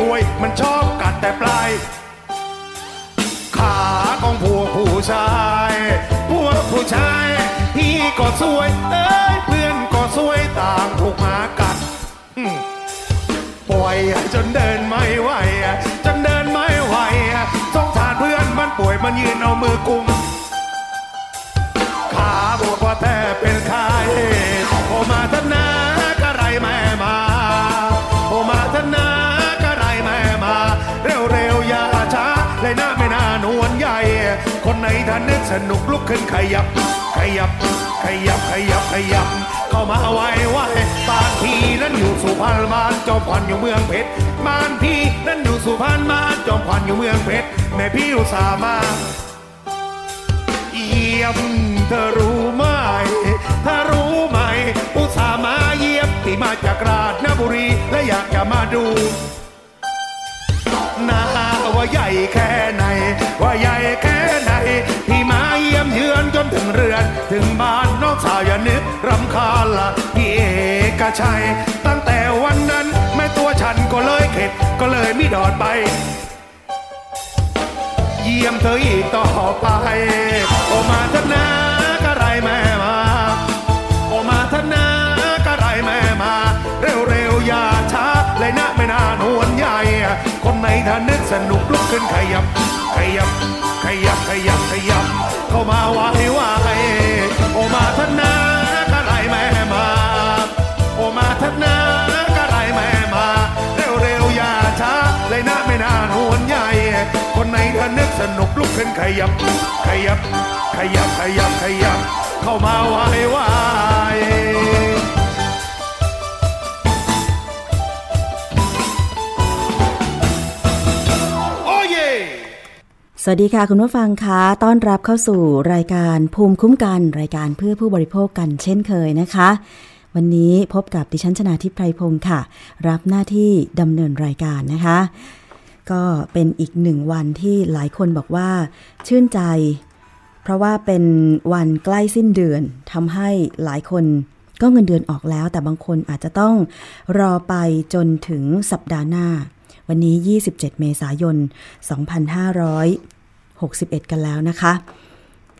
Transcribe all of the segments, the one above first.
ด้วย มันชอบกัดแต่ปลาย ขาของพวกผู้ชาย พวกผู้ชาย พี่ก็สวย เอ้ยเพื่อนก็สวยต่างถูกหมากัดปล่อยจนเดินไม่ไหวจนเดินไม่ไหวสงสารเพื่อนมันป่วยมันยืนเอามือกุมขาบอกว่าแต่เป็นใครโอมาทนา คนไหนทันสนุกลุกขึ้นขยับ ขยับ ขยับ ขยับ ขยับ เข้ามาไวไวบ้านพี่นั้นอยู่สุพรรณบ้านจอมขวัญอยู่เมืองเพชรบ้านพี่นั้นอยู่สุพรรณบ้านจอมขวัญอยู่เมืองเพชรแม่พี่อุตส่าห์มาเยี่ยมเธอรู้ไหมถ้ารู้ไหม อุตส่าห์มาเยี่ยมที่มาจากราชบุรีและอยากจะมาดูนาว่าใหญ่แค่ไหน ว่าใหญ่แค่ไหน เรือน ถึงบ้านน้องสาวอย่านึกรำคาญละพี่เอกชัย ตั้งแต่วันนั้นแม่ตัวฉันก็เลยเข็ดก็เลยไม่ดอดไป เยี่ยมเธออีกต่อไปโอมาทนากะไรแม่มาโอมาทนากะไรแม่มาเร็วเร็วๆอย่าช้าเลยนะไม่นานวนใหญ่คนไหนถ้านึกสนุกลุกขึ้นขยับขยับขยับขยับขยับเข้ามาไหวไหว ขึ้นขยับ ขยับ ขยับ ขยับ ขยับ เข้ามาไหวไหวโอ้ยสวัสดีค่ะคุณผู้ฟังคะต้อนรับเข้าสู่รายการภูมิคุ้มกัน รายการเพื่อผู้บริโภคกันเช่นเคยนะคะ วันนี้พบกับดิฉันชนาทิพไพรพงศ์ค่ะ รับหน้าที่ดำเนินรายการนะคะ ก็เป็นอีกหนึ่งวันที่หลายคนบอกว่าชื่นใจ เพราะว่าเป็นวันใกล้สิ้นเดือนทำให้หลายคนก็เงินเดือนออกแล้ว แต่บางคนอาจจะต้องรอไปจนถึงสัปดาห์หน้า วันนี้ 27 เมษายน 2561 กันแล้วนะคะ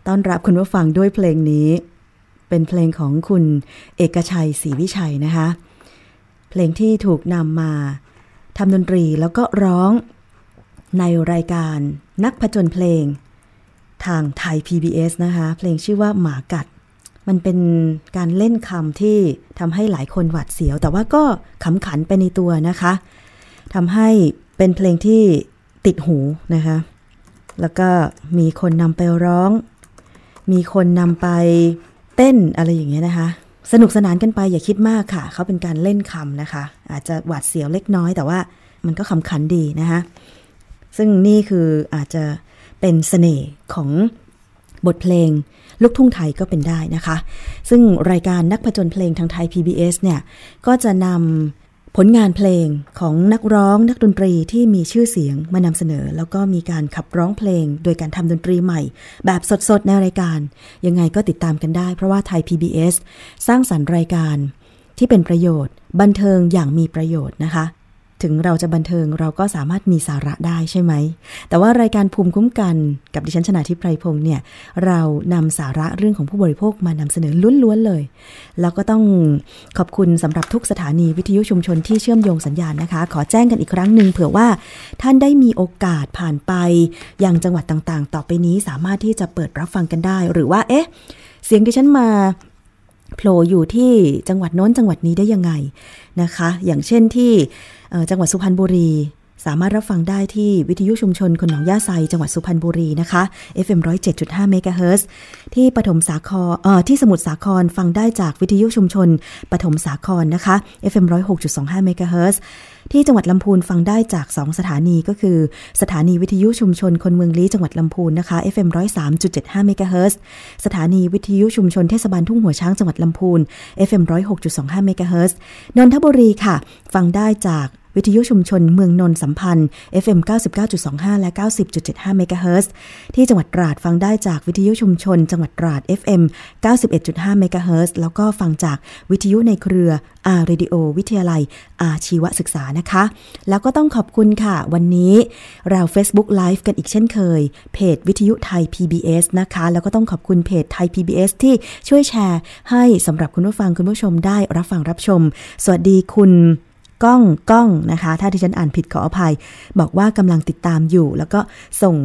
ต้อนรับคุณผู้ฟังด้วยเพลงนี้ เป็นเพลงของคุณเอกชัยศรีวิชัยนะคะ เพลงที่ถูกนำมาทำดนตรีแล้วก็ร้อง ในรายการนักผจญเพลง ทางไทย PBS นะคะ เพลงชื่อว่าหมากัด มันเป็นการเล่นคำที่ทำให้หลายคนหวาดเสียว แต่ว่าก็ขำขันไปในตัวนะคะทำให้เป็นเพลงที่ติดหูนะคะ แล้วก็มีคนนำไปร้อง มีคนนำไปเต้นอะไรอย่างเงี้ยนะคะ สนุกสนานกันไปอย่าคิดมากค่ะ เขาเป็นการเล่นคำนะคะ อาจจะหวาดเสียวเล็กน้อยแต่ว่ามันก็ขำขันดีนะคะ ซึ่งนี่คืออาจจะเป็นสเสน่ห์ของบทเพลงลูกทุ่งไทยก็เป็นได้นะคะ ซึ่งรายการนักผจญเพลงทางไทย PBS เนี่ย ก็จะนำผลงานเพลงของนักร้องนักดนตรีที่มีชื่อเสียงมานำเสนอ แล้วก็มีการขับร้องเพลง โดยการทำดนตรีใหม่ แบบสดๆ ในรายการ ยังไงก็ติดตามกันได้ เพราะว่าไทย PBS สร้างสรรค์รายการที่เป็นประโยชน์ บันเทิงอย่างมีประโยชน์นะคะ ถึงเราจะบันเทิงเราก็สามารถมีสาระได้ใช่ไหม แต่ว่ารายการภูมิคุ้มกันกับดิฉันชนะทิพไพรพงศ์เนี่ย เรานำสาระเรื่องของผู้บริโภคมานำเสนอล้วนๆเลย แล้วก็ต้องขอบคุณสำหรับทุกสถานีวิทยุชุมชนที่เชื่อมโยงสัญญาณนะคะ ขอแจ้งกันอีกครั้งหนึ่งเผื่อว่าท่านได้มีโอกาสผ่านไปยังจังหวัดต่างๆ ต่อไปนี้สามารถที่จะเปิดรับฟังกันได้ หรือว่าเอ๊ะ เสียงดิฉันมาโผล่อยู่ที่จังหวัดโน้นจังหวัดนี้ได้ยังไงนะคะ อย่างเช่นที่ จังหวัดสุพรรณบุรี สามารถรับฟังได้ที่วิทยุชุมชนคนหนองย่าไซจังหวัดสุพรรณบุรีนะคะ FM 107.5เมกะเฮิร์ที่ปฐมสาครเอ่อที่สมุทรสาครฟังได้จากวิทยุชุมชนปฐมสาครนะคะ FM 106.25เมกะเฮิร์ที่จังหวัดลำพูนฟังได้จาก 2 สถานีก็คือ สถานีวิทยุชุมชนคนเมืองลี้จังหวัดลำพูนนะคะ FM 103.75เมกะเฮิร์สถานีวิทยุชุมชนเทศบาลทุ่งหัวช้างจังหวัดลำพูน FM 106.25เมกะเฮิร์นนทบุรีค่ะ ฟังได้จาก วิทยุชุมชนเมืองนนสัมพันธ์ FM 99.25 และ 90.75 เมกะเฮิรตซ์ที่จังหวัดตราดฟังได้จากวิทยุชุมชน จังหวัดตราด FM 91.5 เมกะเฮิรตซ์แล้วก็ฟังจากวิทยุในเครือ R Radio วิทยาลัยอาชีวศึกษานะคะ แล้วก็ต้องขอบคุณค่ะ วันนี้เรา Facebook Live กันอีกเช่นเคย เพจวิทยุไทย PBS นะคะ แล้วก็ต้องขอบคุณเพจไทย PBS ที่ช่วยแชร์ ให้สำหรับคุณผู้ฟังคุณผู้ชมได้รับฟังรับชม สวัสดีคุณ ก้องก้องนะคะ ถ้าดิฉันอ่านผิดขออภัย บอกว่ากำลังติดตามอยู่ แล้วก็ส่ง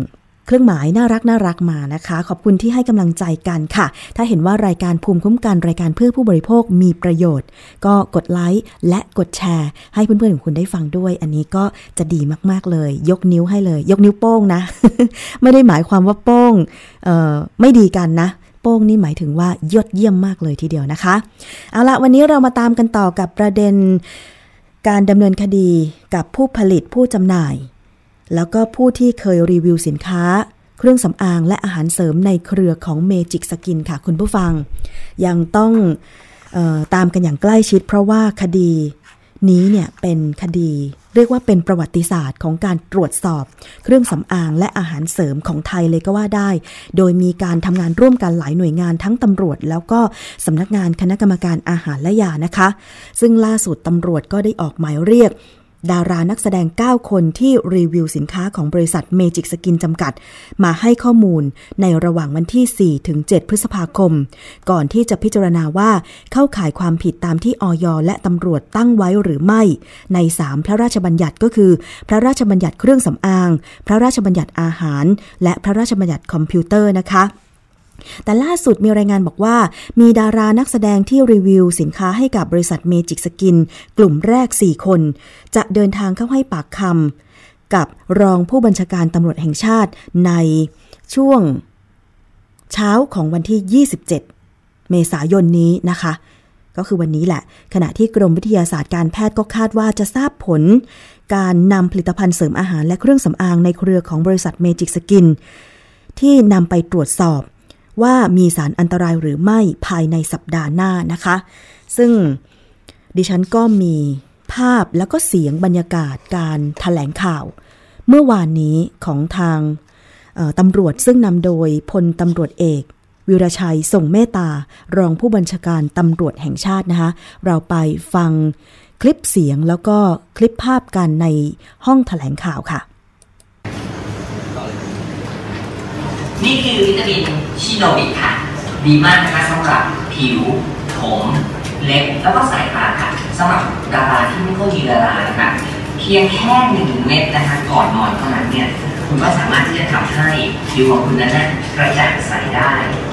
เครื่องหมายน่ารักน่ารักมานะคะ ขอบคุณที่ให้กำลังใจกันค่ะ ถ้าเห็นว่ารายการภูมิคุ้มกันรายการเพื่อผู้บริโภคมีประโยชน์ ก็กดไลค์และกดแชร์ ให้เพื่อนๆของคุณได้ฟังด้วย อันนี้ก็จะดีมากๆเลย ยกนิ้วให้เลย ยกนิ้วโป้งนะ ไม่ได้หมายความว่าโป้งไม่ดีกันนะโป้งนี่หมายถึงว่ายอดเยี่ยมมากเลยทีเดียวนะคะ เอาละวันนี้เรามาตามกันต่อกับประเด็น การดำเนินคดีกับผู้ผลิตผู้จำหน่าย แล้วก็ผู้ที่เคยรีวิวสินค้า เครื่องสำอางและอาหารเสริมในเครือของเมจิกสกินค่ะคุณผู้ฟัง ยังต้องออตามกันอย่างใกล้ชิดเพราะว่าคดีนี้เนี่ยเป็นคดี เรียกว่าเป็นประวัติศาสตร์ของการตรวจสอบ เครื่องสำอางและอาหารเสริมของไทยเลยก็ว่าได้ โดยมีการทำงานร่วมกันหลายหน่วยงานทั้งตำรวจ แล้วก็สำนักงานคณะกรรมการอาหารและยานะคะ ซึ่งล่าสุดตำรวจก็ได้ออกหมายเรียก ดารานักแสดง 9 คนที่รีวิวสินค้าของบริษัทเมจิกสกินจำกัด มาให้ข้อมูลในระหว่างวันที่ 4 ถึง 7 พฤษภาคม ก่อนที่จะพิจารณาว่าเข้าข่ายความผิดตามที่อย. และตำรวจตั้งไว้หรือไม่ ใน 3 พระราชบัญญัติก็คือ พระราชบัญญัติเครื่องสำอาง พระราชบัญญัติอาหาร และพระราชบัญญัติคอมพิวเตอร์นะคะ แต่ล่าสุดมีรายงานบอกว่า มีดารานักแสดงที่รีวิวสินค้าให้กับบริษัทเมจิกสกิน กลุ่มแรก 4 คน จะเดินทางเข้าให้ปากคำกับรองผู้บัญชาการตำรวจแห่งชาติในช่วง เช้าของวันที่ 27 เมษายนนี้นะคะ ก็คือวันนี้แหละ ขณะที่กรมวิทยาศาสตร์การแพทย์ก็คาดว่าจะทราบผล การนำผลิตภัณฑ์เสริมอาหารและเครื่องสำอางในเครือของบริษัทเมจิกสกินที่นำไปตรวจสอบ ว่ามีสารอันตรายหรือไม่ภายในสัปดาห์หน้านะคะ ซึ่งดิฉันก็มีภาพแล้วก็เสียงบรรยากาศการถแถลงข่าว เมื่อวานนี้ของทางตำรวจซึ่งนำโดยพลตำรวจเอก วิรชัยส่งเมตตารองผู้บัญชาการตำรวจแห่งชาตินะคะ เราไปฟังคลิปเสียงแล้วก็คลิปภาพกันในห้องถแถลงข่าวค่ะ นี่คือวิตามินชิโนบิค่ะ ดีมากนะคะสำหรับผิว ผมเล็บแล้วก็สายตาค่ะสำหรับดาราที่ไม่ค่อยมีดารานะคะเพียงแค่หนึ่งเม็ดนะคะก่อนนอนเท่านั้นเนี่ยคุณก็สามารถที่จะทำให้ผิวของคุณนั้นกระจ่างใสได้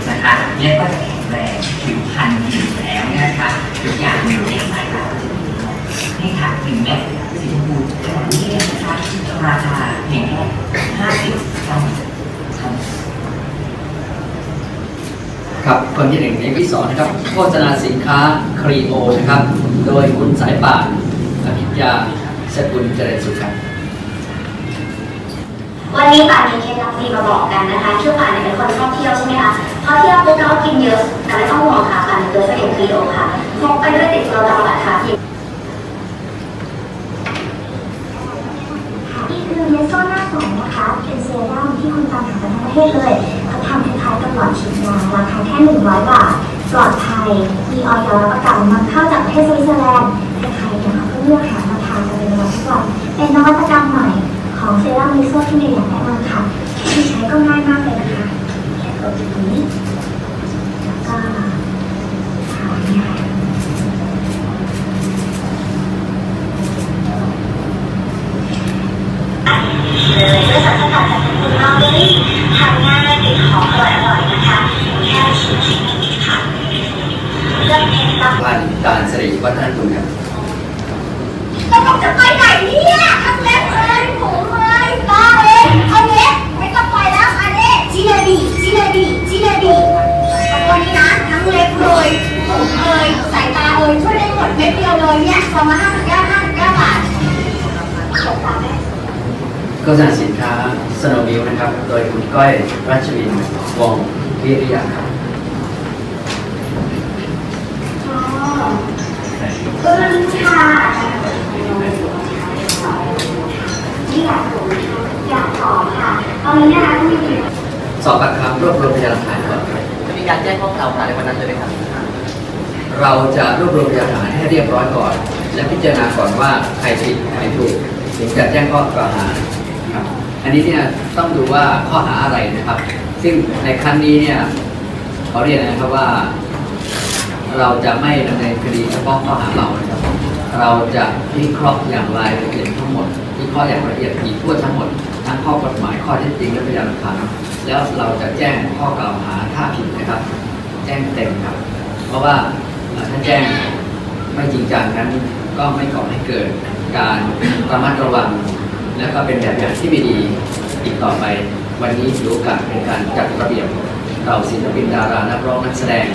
นะคะเล็บก็จะแข็งแรงผิวพรรณดีแล้วนะคะทุกอย่างมีเล็บใสแล้วนี่ค่ะหนึ่งเม็ดสีชมพูแบบนี้นะคะราคาเพียงแค่ห้าสิบเท่านั้น ครับคนที่หนึ่งในวิสองนะครับโฆษณาสินค้าครีโอนะครับ โดยคุณสายป่านอภิญญาสกุลเจริญสุขครับวันนี้ป่านมีเคล็ดลับดีมาบอกกันนะคะคือป่านเนี่ยเป็นคนชอบเที่ยวใช่ไหมคะพอเที่ยวปุ๊บเราก็กินเยอะแต่ไม่ต้องห่วงค่ะป่านมีตัวช่วยเอ็นคลีโอค่ะพกไปด้วยติดตัวตลอดค่ะพี่นี่คือเมโซหน้าใสนะคะเป็นเซรั่มที่คนตามหากันทั้งประเทศเลยเขา ทำคล้ายๆกับหลอดฉีดยาราคาแค่ 100 บาท ปลอดภัย มีอย. รับประกันนำเข้าจากประเทศสวิตเซอร์แลนด์ใครๆเนี่ยเขาก็เลือกหามาทานกันเป็นวันทุกวันเป็นนวัตกรรมใหม่ของเซรั่มเมโซที่เมย์อยากแนะนำค่ะที่ใช้ก็ง่ายมากเลยนะคะแค่กดตรงนี้แล้วก็ทาเนี่ยเลยด้วยสารสกัดจากสมุนไพรเบอร์รี่ทานง่ายติดหอยๆนะคะแค่ชิ้นๆนี้ค่ะเลือกเองค่ะ บ้านตาลสิริวัฒนกุลครับแล้วผมจะไปไหนเนี่ยทั้งเล็บเลยผมเลยตาเองเอาเล็บไม่ต้องไปแล้วอันนี้จิเลบีจิเลบีจิเลบีตัวนี้นะทั้งเล็บเลยผมเอยสายตาเอยช่วยได้หมดเม็ดเดียวเลยเนี่ยสองร้อยห้าสิบเก้าห้าสิบเก้าบาทสงสารไหม โฆษณาสินค้าสโนวิวนะครับ โดยคุณก้อยรัชวินวงศ์วิริยะครับอ๋อเออค่ะนี่อยากรู้อยากตอบค่ะตอนนี้นะคะที่มีสอบปากคำรวบรวมพยานหลักฐานก่อนครับมีการแจ้งข้อกล่าวหาในวันนั้นเลยไหมครับ เราจะรวบรวมพยานหลักฐานให้เรียบร้อยก่อน และพิจารณาก่อนว่าใครผิดใครถูกถึงจะแจ้งข้อกล่าวหาครับ อันนี้เนี่ยต้องดูว่าข้อหาอะไรนะครับ ซึ่งในครั้งนี้เนี่ยขอเรียนนะครับว่า เราจะไม่ดำเนินคดีเฉพาะข้อหาเรานะครับเราจะวิเคราะห์อย่างรายละเอียดทั้งหมดวิเคราะห์อย่างละเอียดถี่ถ้วนทั้งหมดทั้งข้อกฎหมายข้อเท็จจริงและพยานหลักฐานแล้วเราจะแจ้งข้อกล่าวหาถ้าผิดนะครับ แจ้งเต็มครับ เพราะว่าเอ่อถ้าแจ้งไม่จริงจังนั้นก็ไม่ก่อให้เกิดการระมัดระวัง แล้วก็เป็นแบบอย่างที่ไม่ดีอีกต่อไป วันนี้ถือโอกาสเป็นการจัดระเบียบเราศิลปินดารานักร้องนักแสดง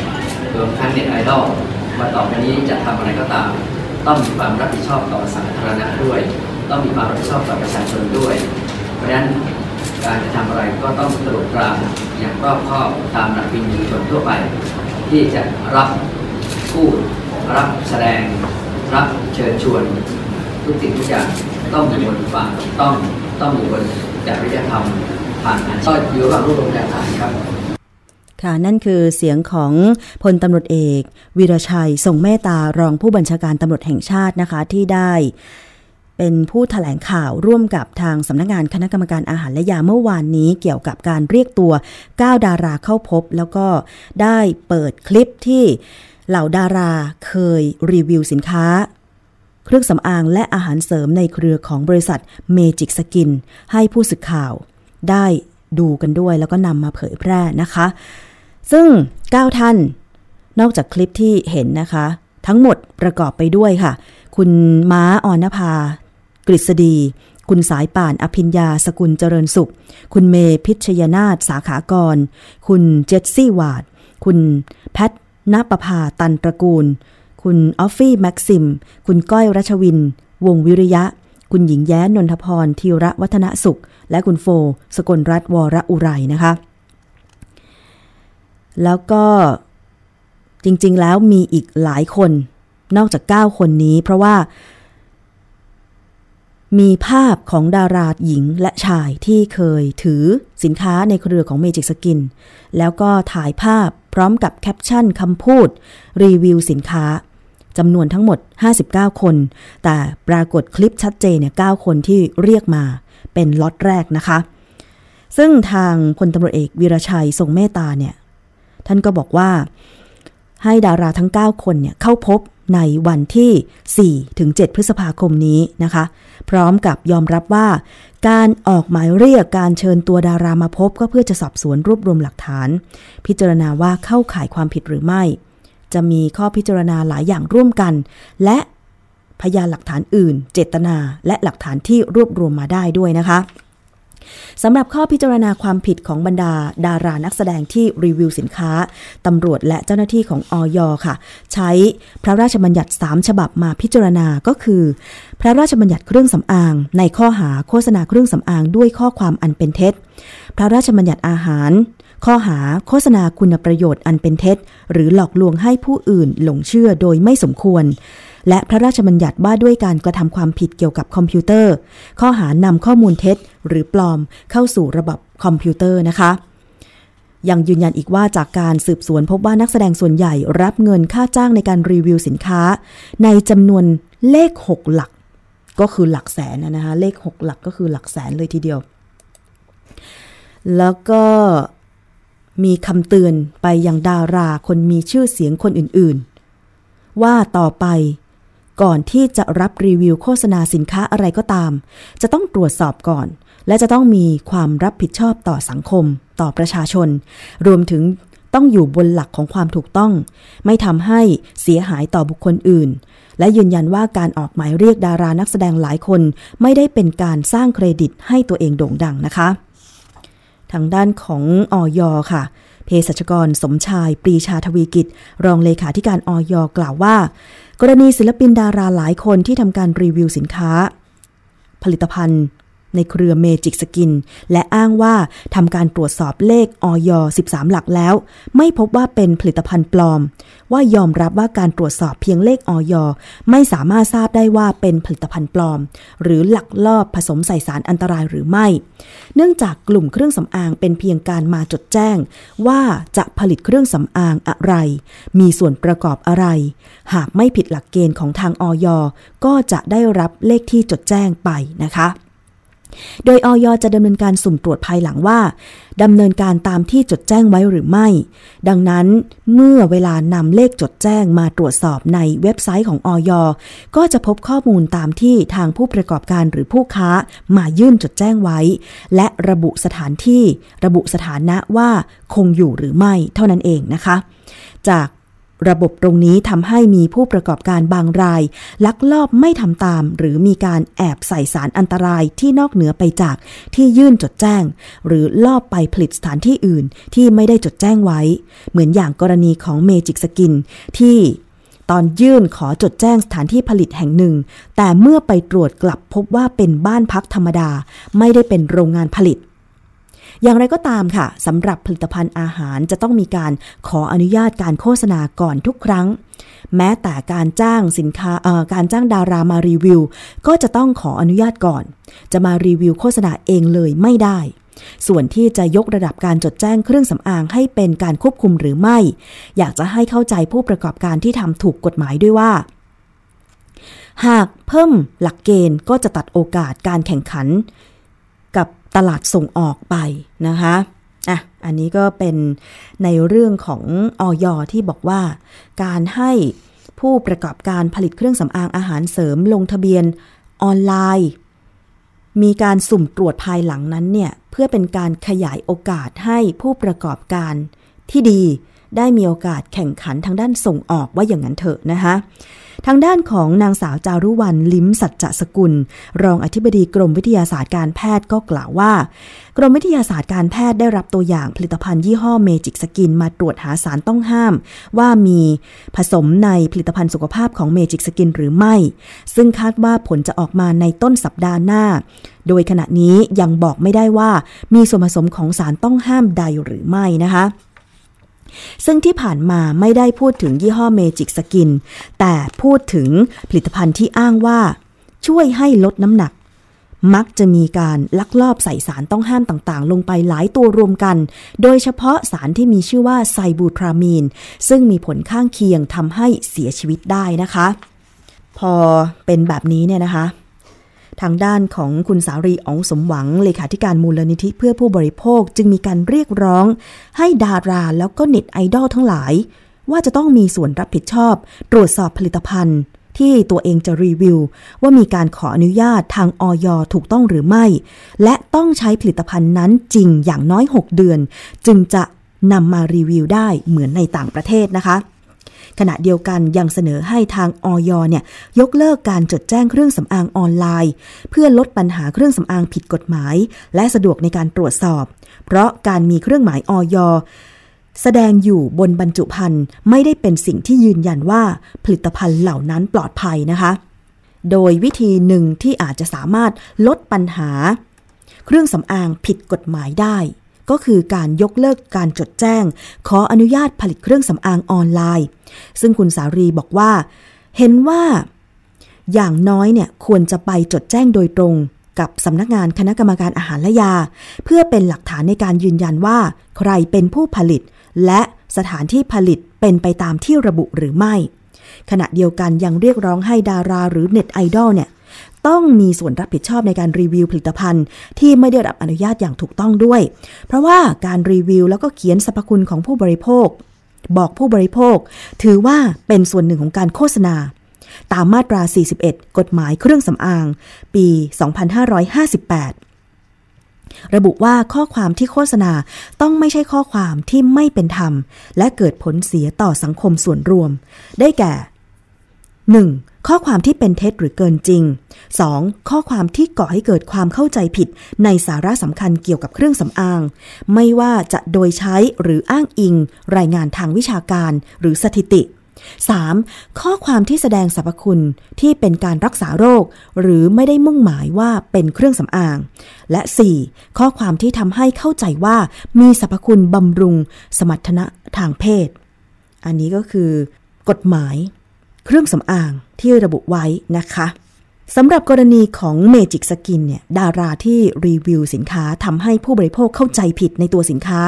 รวมทั้งเน็ตไอดอลว่าต่อไปนี้จะทำอะไรก็ตาม ต้องมีความรับผิดชอบต่อสาธารณะด้วย ต้องมีความรับผิดชอบต่อประชาชนด้วย เพราะฉะนั้นการจะทำอะไรก็ต้องตรวจตราอย่างรอบคอบตามหลักวินยูชนทั่วไป ที่จะรับพูดรับแสดง รับเชิญชวน ทุกสิ่งทุกอย่าง ต้องอยู่บนความต้องต้องอยู่บนจริยธรรมผ่านการก็อยู่ระหว่างรวบรวมหลักฐานครับค่ะนั่นคือเสียงของพลตำรวจเอก วีรชัยทรงเมตตารองผู้บัญชาการตำรวจแห่งชาตินะคะที่ได้ เป็นผู้ถแถลงข่าวร่วมกับทางสำนักงานคณะกรรมการอาหารและยาเมื่อวานนี้เกี่ยวกับการเรียกตัว 9 ดาราเข้าพบ แล้วก็ได้เปิดคลิปที่เหล่าดาราเคยรีวิวสินค้า เครื่องสำอางและอาหารเสริมในเครือของบริษัทเมจิกสกิน ให้ผู้สื่อข่าวได้ดูกันด้วยแล้วก็นำมาเผยแพร่นะคะ ซึ่ง 9 ท่าน นอกจากคลิปที่เห็นนะคะ ทั้งหมดประกอบไปด้วยค่ะ คุณม้าออนภา กฤษฎี คุณสายป่านอภิญญาสกุลเจริญสุข คุณเมพิชยนาถสาขากร คุณเจสซี่วาด คุณแพทณปภาตันตระกูล คุณออฟฟี่แม็กซิม คุณก้อยรัชวิน วงวิริยะ คุณหญิงแย้นนทพรธีระวัฒนสุข และคุณโฟ สกลรัตวรอุไรนะคะ แล้วก็จริง ๆ แล้วมีอีกหลายคน นอกจาก 9 คนนี้ เพราะว่า มีภาพของดาราหญิงและชายที่เคยถือสินค้าในเครือของ Magic Skin แล้วก็ถ่ายภาพพร้อมกับแคปชั่นคำพูด รีวิวสินค้า จำนวนทั้งหมด 59 คน แต่ปรากฏคลิปชัดเจนเนี่ย9คนที่เรียกมาเป็นล็อตแรกนะคะ ซึ่งทางพลตำรวจเอกวีรชัยทรงเมตตาเนี่ย ท่านก็บอกว่าให้ดาราทั้ง 9 คนเนี่ยเข้าพบในวันที่ 4 ถึง 7 พฤษภาคมนี้นะคะ พร้อมกับยอมรับว่า การออกหมายเรียกการเชิญตัวดารามาพบก็เพื่อจะสอบสวนรวบรวมหลักฐาน พิจารณาว่าเข้าข่ายความผิดหรือไม่ จะมีข้อพิจารณาหลายอย่างร่วมกัน และพยานหลักฐานอื่น เจตนา และหลักฐานที่รวบรวมมาได้ด้วยนะคะสำหรับข้อพิจารณาความผิดของบรรดาดารานักแสดงที่รีวิวสินค้า ตำรวจและเจ้าหน้าที่ของออยค่ะ ใช้พระราชบัญญัติ 3 ฉบับมาพิจารณาก็คือ พระราชบัญญัติเครื่องสำอาง ในข้อหาโฆษณาเครื่องสำอางด้วยข้อความอันเป็นเท็จ พระราชบัญญัติอาหาร ข้อหาโฆษณาคุณประโยชน์อันเป็นเท็จ หรือหลอกลวงให้ผู้อื่นหลงเชื่อโดยไม่สมควร และพระราชบัญญัติว่าด้วยการกระทำความผิดเกี่ยวกับคอมพิวเตอร์ ข้อหานำข้อมูลเท็จ หรือปลอมเข้าสู่ระบบคอมพิวเตอร์นะคะยังยืนยันอีกว่าจากการสืบสวนพบว่านักแสดงส่วนใหญ่รับเงินค่าจ้างในการรีวิวสินค้า ในจำนวนเลข 6 หลัก ก็คือหลักแสนนะคะเลข 6 หลักก็คือหลักแสนเลยทีเดียว แล้วก็ มีคำเตือนไปยังดาราคนมีชื่อเสียงคนอื่นๆ ว่าต่อไป ก่อนที่จะรับรีวิวโฆษณาสินค้าอะไรก็ตาม จะต้องตรวจสอบก่อน และจะต้องมีความรับผิดชอบต่อสังคม ต่อประชาชน รวมถึงต้องอยู่บนหลักของความถูกต้อง ไม่ทำให้เสียหายต่อบุคคลอื่น และยืนยันว่าการออกหมายเรียกดารานักแสดงหลายคน ไม่ได้เป็นการสร้างเครดิตให้ตัวเองโด่งดังนะคะ ทางด้านของอย. ค่ะเภสัชกรสมชาย ปรีชาทวีกิจ รองเลขาธิการอย. กล่าวว่า กรณีศิลปินดาราหลายคนที่ทำการรีวิวสินค้า ผลิตภัณฑ์ ในเครือเมจิกสกิน และอ้างว่าทำการตรวจสอบเลขอย. 13 หลักแล้ว ไม่พบว่าเป็นผลิตภัณฑ์ปลอม ว่ายอมรับว่าการตรวจสอบเพียงเลขออยไม่สามารถทราบได้ว่าเป็นผลิตภัณฑ์ปลอม หรือหลักลอบผสมใส่สารอันตรายหรือไม่ เนื่องจากกลุ่มเครื่องสำอางเป็นเพียงการมาจดแจ้ง ว่าจะผลิตเครื่องสำอางอะไร มีส่วนประกอบอะไร หากไม่ผิดหลักเกณฑ์ของทางออยก็จะได้รับเลขที่จดแจ้งไปนะคะ โดยออยจะดำเนินการสุ่มตรวจภายหลังว่าดำเนินการตามที่จดแจ้งไว้หรือไม่ ดังนั้นเมื่อเวลานำเลขจดแจ้งมาตรวจสอบในเว็บไซต์ของออยก็จะพบข้อมูลตามที่ทางผู้ประกอบการหรือผู้ค้ามายื่นจดแจ้งไว้ และระบุสถานที่ ระบุสถานะว่าคงอยู่หรือไม่เท่านั้นเองนะคะ จาก ระบบตรงนี้ทำให้มีผู้ประกอบการบางราย ลักลอบไม่ทำตาม หรือมีการแอบใส่สารอันตรายที่นอกเหนือไปจากที่ยื่นจดแจ้ง หรือลอบไปผลิตสถานที่อื่นที่ไม่ได้จดแจ้งไว้ เหมือนอย่างกรณีของเมจิกสกินที่ตอนยื่นขอจดแจ้งสถานที่ผลิตแห่งหนึ่ง แต่เมื่อไปตรวจกลับพบว่าเป็นบ้านพักธรรมดา ไม่ได้เป็นโรงงานผลิต อย่างไรก็ตามค่ะสำหรับผลิตภัณฑ์อาหารจะต้องมีการขออนุญาตการโฆษณาก่อนทุกครั้ง แม้แต่การจ้างสินค้าการจ้างดารามารีวิว ก็จะต้องขออนุญาตก่อน จะมารีวิวโฆษณาเองเลยไม่ได้ ส่วนที่จะยกระดับการจดแจ้งเครื่องสำอางให้เป็นการควบคุมหรือไม่ อยากจะให้เข้าใจผู้ประกอบการที่ทำถูกกฎหมายด้วยว่าหากเพิ่มหลักเกณฑ์ก็จะตัดโอกาสการแข่งขัน ตลาดส่งออกไปนะคะอะอันนี้ก็เป็นในเรื่องของออยที่บอกว่า การให้ผู้ประกอบการผลิตเครื่องสำอางอาหารเสริมลงทะเบียนออนไลน์ มีการสุ่มตรวจภายหลังนั้นเนี่ย เพื่อเป็นการขยายโอกาสให้ผู้ประกอบการที่ดีได้มีโอกาสแข่งขันทางด้านส่งออกว่าอย่างนั้นเถอะนะคะ ทางด้านของนางสาวจารุวรรณลิ้มสัจจสกุล รองอธิบดีกรมวิทยาศาสตร์การแพทย์ก็กล่าวว่า กรมวิทยาศาสตร์การแพทย์ได้รับตัวอย่างผลิตภัณฑ์ยี่ห้อเมจิกสกินมาตรวจหาสารต้องห้าม ว่ามีผสมในผลิตภัณฑ์สุขภาพของเมจิกสกินหรือไม่ ซึ่งคาดว่าผลจะออกมาในต้นสัปดาห์หน้า โดยขณะนี้ยังบอกไม่ได้ว่ามีส่วนผสมของสารต้องห้ามใดหรือไม่นะคะ ซึ่งที่ผ่านมาไม่ได้พูดถึงยี่ห้อเมจิกสกิน แต่พูดถึงผลิตภัณฑ์ที่อ้างว่า ช่วยให้ลดน้ำหนัก มักจะมีการลักลอบใส่สารต้องห้ามต่างๆ ลงไปหลายตัวรวมกัน โดยเฉพาะสารที่มีชื่อว่าไซบูทรามีน ซึ่งมีผลข้างเคียงทำให้เสียชีวิตได้นะคะ พอเป็นแบบนี้เนี่ยนะคะ ทางด้านของคุณสารีอองสมหวังเลขาธิการมูลนิธิเพื่อผู้บริโภคจึงมีการเรียกร้อง ให้ดาราแล้วก็เน็ตไอดอลทั้งหลาย ว่าจะต้องมีส่วนรับผิดชอบ ตรวจสอบผลิตภัณฑ์ ที่ตัวเองจะรีวิว ว่ามีการขออนุญาตทางออยถูกต้องหรือไม่ และต้องใช้ผลิตภัณฑ์นั้นจริงอย่างน้อย 6 เดือน จึงจะนำมารีวิวได้เหมือนในต่างประเทศนะคะ ขณะเดียวกันยังเสนอให้ทางออยเนี่ยยกเลิกการจดแจ้งเครื่องสำอางออนไลน์ เพื่อลดปัญหาเครื่องสำอางผิดกฎหมาย และสะดวกในการตรวจสอบ เพราะการมีเครื่องหมายออยแสดงอยู่บนบรรจุภัณฑ์ไม่ได้เป็นสิ่งที่ยืนยันว่าผลิตภัณฑ์เหล่านั้นปลอดภัยนะคะ โดยวิธีหนึ่งที่อาจจะสามารถลดปัญหา เครื่องสำอางผิดกฎหมายได้ ก็คือการยกเลิกการจดแจ้ง ขออนุญาตผลิตเครื่องสำอางออนไลน์ ซึ่งคุณสารีบอกว่า เห็นว่า อย่างน้อยเนี่ยควรจะไปจดแจ้งโดยตรงกับสำนักงานคณะกรรมการอาหารและยา เพื่อเป็นหลักฐานในการยืนยันว่า ใครเป็นผู้ผลิต และสถานที่ผลิตเป็นไปตามที่ระบุหรือไม่ ขณะเดียวกันยังเรียกร้องให้ดาราหรือเน็ตไอดอลเนี่ย ต้องมีส่วนรับผิดชอบในการรีวิวผลิตภัณฑ์ ที่ไม่ได้รับอนุญาตอย่างถูกต้องด้วย เพราะว่าการรีวิวแล้วก็เขียนสรรพคุณของผู้บริโภค บอกผู้บริโภค ถือว่าเป็นส่วนหนึ่งของการโฆษณา ตามมาตรา 41 กฎหมายเครื่องสำอาง ปี 2558ระบุว่าข้อความที่โฆษณาต้องไม่ใช่ข้อความที่ไม่เป็นธรรม และเกิดผลเสียต่อสังคมส่วนรวม ได้แก่ 1. ข้อความที่เป็นเท็จหรือเกินจริง 2. ข้อความที่ก่อให้เกิดความเข้าใจผิด ในสาระสำคัญเกี่ยวกับเครื่องสำอาง ไม่ว่าจะโดยใช้หรืออ้างอิง รายงานทางวิชาการหรือสถิติ 3. ข้อความที่แสดงสรรพคุณที่เป็นการรักษาโรค หรือไม่ได้มุ่งหมายว่าเป็นเครื่องสำอาง และ 4. ข้อความที่ทำให้เข้าใจว่ามีสรรพคุณบำรุง สมรรถนะทางเพศ อันนี้ก็คือกฎหมาย เครื่องสำอางที่ระบุไว้นะคะสำหรับกรณีของเมจิกสกินเนี่ยดาราที่รีวิวสินค้าทำให้ผู้บริโภคเข้าใจผิดในตัวสินค้า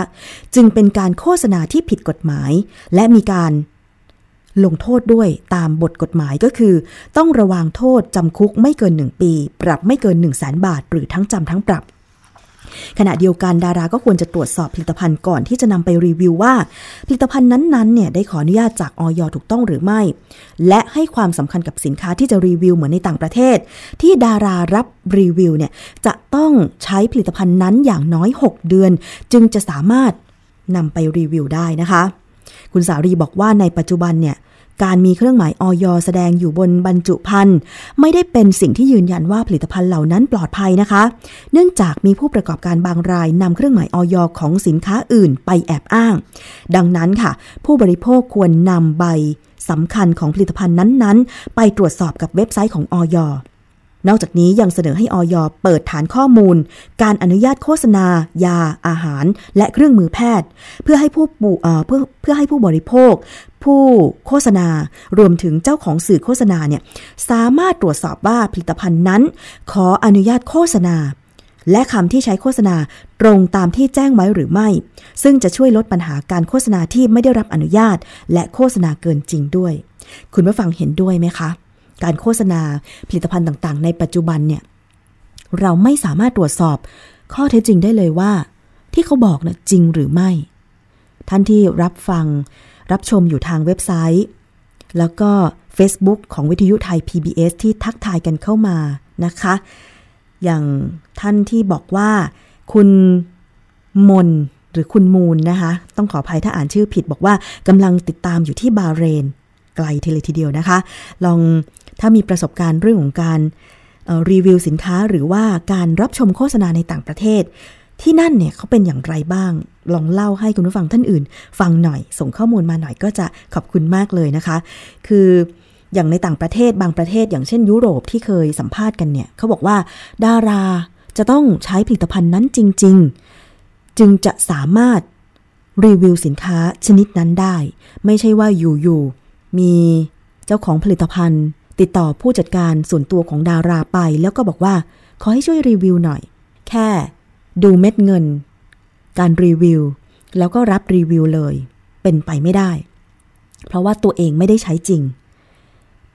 จึงเป็นการโฆษณาที่ผิดกฎหมาย และมีการลงโทษด้วยตามบทกฎหมายก็คือ ต้องระวางโทษจำคุกไม่เกิน 1 ปี ปรับไม่เกิน 1 0 0 0 0แบาท หรือทั้งจำทั้งปรับ ขณะเดียวกันดาราก็ควรจะตรวจสอบผลิตภัณฑ์ก่อนที่จะนำไปรีวิวว่า ผลิตภัณฑ์นั้นๆเนี่ยได้ขออนุญาตจากออยถูกต้องหรือไม่ และให้ความสำคัญกับสินค้าที่จะรีวิวเหมือนในต่างประเทศ ที่ดารารับรีวิวเนี่ยจะต้องใช้ผลิตภัณฑ์นั้นอย่างน้อย 6 เดือน จึงจะสามารถนำไปรีวิวได้นะคะ คุณสารีบอกว่าในปัจจุบันเนี่ย การมีเครื่องหมายออยแสดงอยู่บนบรรจุภัณฑ์ไม่ได้เป็นสิ่งที่ยืนยันว่าผลิตภัณฑ์เหล่านั้นปลอดภัยนะคะ เนื่องจากมีผู้ประกอบการบางรายนำเครื่องหมายออยของสินค้าอื่นไปแอบอ้าง ดังนั้นค่ะ ผู้บริโภคควรนำใบสำคัญของผลิตภัณฑ์นั้นๆ ไปตรวจสอบกับเว็บไซต์ของออย นอกจากนี้ยังเสนอให้ออยเปิดฐานข้อมูล การอนุญาตโฆษณา ยา อาหาร และเครื่องมือแพทย์ เพื่อให้ผู้ปูเพื่อเพื่อให้ผู้บริโภค ผู้โฆษณารวมถึงเจ้าของสื่อโฆษณาเนี่ยสามารถตรวจสอบว่าผลิตภัณฑ์นั้น ขออนุญาตโฆษณา และคำที่ใช้โฆษณาตรงตามที่แจ้งไว้หรือไม่ ซึ่งจะช่วยลดปัญหาการโฆษณาที่ไม่ได้รับอนุญาต และโฆษณาเกินจริงด้วย คุณผู้ฟังเห็นด้วยไหมคะ การโฆษณาผลิตภัณฑ์ต่างๆ ในปัจจุบันเนี่ยเราไม่สามารถตรวจสอบข้อเท็จจริงได้เลยว่า ที่เขาบอกนะ่ะจริงหรือไม่ ท่านที่รับฟังรับชมอยู่ทางเว็บไซต์ แล้วก็ Facebook ของวิทยุไทย PBS ที่ทักทายกันเข้ามานะคะ อย่างท่านที่บอกว่า คุณมนหรือคุณมูลนะคะ ต้องขออภัยถ้าอ่านชื่อผิดบอกว่ากำลังติดตามอยู่ที่บาเรน ไกลทีเลยทีเดียวนะคะ ลอง ถ้ามีประสบการณ์เรื่องของการรีวิวสินค้าหรือว่าการรับชมโฆษณาในต่างประเทศ ที่นั่นเนี่ยเขาเป็นอย่างไรบ้าง ลองเล่าให้คุณผู้ฟังท่านอื่น ฟังหน่อย ส่งข้อมูลมาหน่อยก็จะขอบคุณมากเลยนะคะ คืออย่างในต่างประเทศบางประเทศ อย่างเช่นยุโรปที่เคยสัมภาษณ์กันเนี่ยเขาบอกว่าดาราจะต้องใช้ผลิตภัณฑ์นั้นจริง ๆ จึงจะสามารถรีวิวสินค้าชนิดนั้นได้ ไม่ใช่ว่าอยู่ๆมีเจ้าของผลิตภัณฑ์ ติดต่อผู้จัดการส่วนตัวของดาราไป แล้วก็บอกว่า ขอให้ช่วยรีวิวหน่อย แค่ดูเม็ดเงิน การรีวิว แล้วก็รับรีวิวเลย เป็นไปไม่ได้ เพราะว่าตัวเองไม่ได้ใช้จริง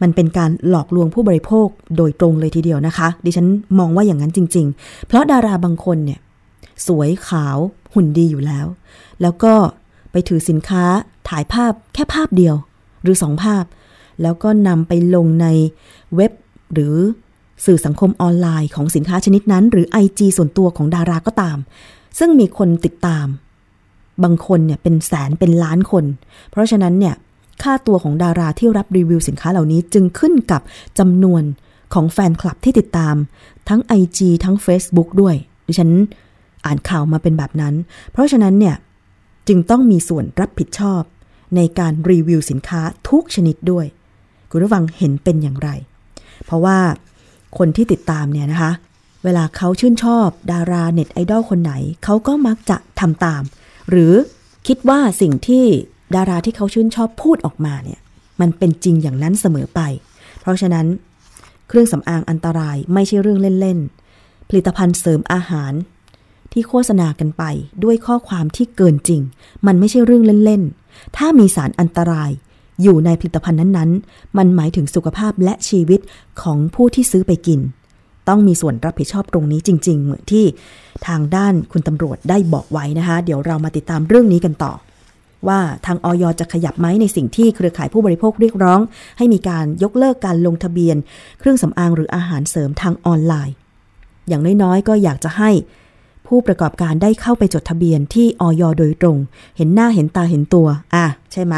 มันเป็นการหลอกลวงผู้บริโภคโดยตรงเลยทีเดียวนะคะ ดิฉันมองว่าอย่างนั้นจริง ๆ เพราะดาราบางคนเนี่ย สวยขาวหุ่นดีอยู่แล้ว แล้วก็ไปถือสินค้าถ่ายภาพแค่ภาพเดียว หรือสองภาพ แล้วก็นำไปลงในเว็บหรือสื่อสังคมออนไลน์ของสินค้าชนิดนั้น หรือ IG ส่วนตัวของดาราก็ตาม ซึ่งมีคนติดตาม บางคนเนี่ยเป็นแสนเป็นล้านคน เพราะฉะนั้นเนี่ยค่าตัวของดาราที่รับรีวิวสินค้าเหล่านี้จึงขึ้นกับจำนวนของแฟนคลับที่ติดตาม ทั้ง IG ทั้ง Facebook ด้วย ดิฉันอ่านข่าวมาเป็นแบบนั้น เพราะฉะนั้นเนี่ยจึงต้องมีส่วนรับผิดชอบ ในการรีวิวสินค้าทุกชนิดด้วย คุณผู้ฟังเห็นเป็นอย่างไร เพราะว่าคนที่ติดตามเนี่ยนะคะ เวลาเขาชื่นชอบดาราเน็ตไอดอลคนไหน เขาก็มักจะทำตาม หรือคิดว่าสิ่งที่ดาราที่เขาชื่นชอบพูดออกมาเนี่ย มันเป็นจริงอย่างนั้นเสมอไป เพราะฉะนั้น เครื่องสำอางอันตรายไม่ใช่เรื่องเล่นๆ ผลิตภัณฑ์เสริมอาหาร ที่โฆษณากันไปด้วยข้อความที่เกินจริง มันไม่ใช่เรื่องเล่นๆ ถ้ามีสารอันตราย อยู่ในผลิตภัณฑ์นั้นๆ มันหมายถึงสุขภาพและชีวิตของผู้ที่ซื้อไปกิน ต้องมีส่วนรับผิดชอบตรงนี้จริง ๆ เหมือนที่ทางด้านคุณตำรวจได้บอกไว้นะคะ เดี๋ยวเรามาติดตามเรื่องนี้กันต่อ ว่าทางออยจะขยับไหมในสิ่งที่เครือข่ายผู้บริโภคเรียกร้อง ให้มีการยกเลิกการลงทะเบียน เครื่องสำอางหรืออาหารเสริมทางออนไลน์ อย่างน้อยๆ ก็อยากจะให้ผู้ประกอบการได้เข้าไปจดทะเบียนที่ออยโดยตรง เห็นหน้าเห็นตาเห็นตัว อะ ใช่ไหม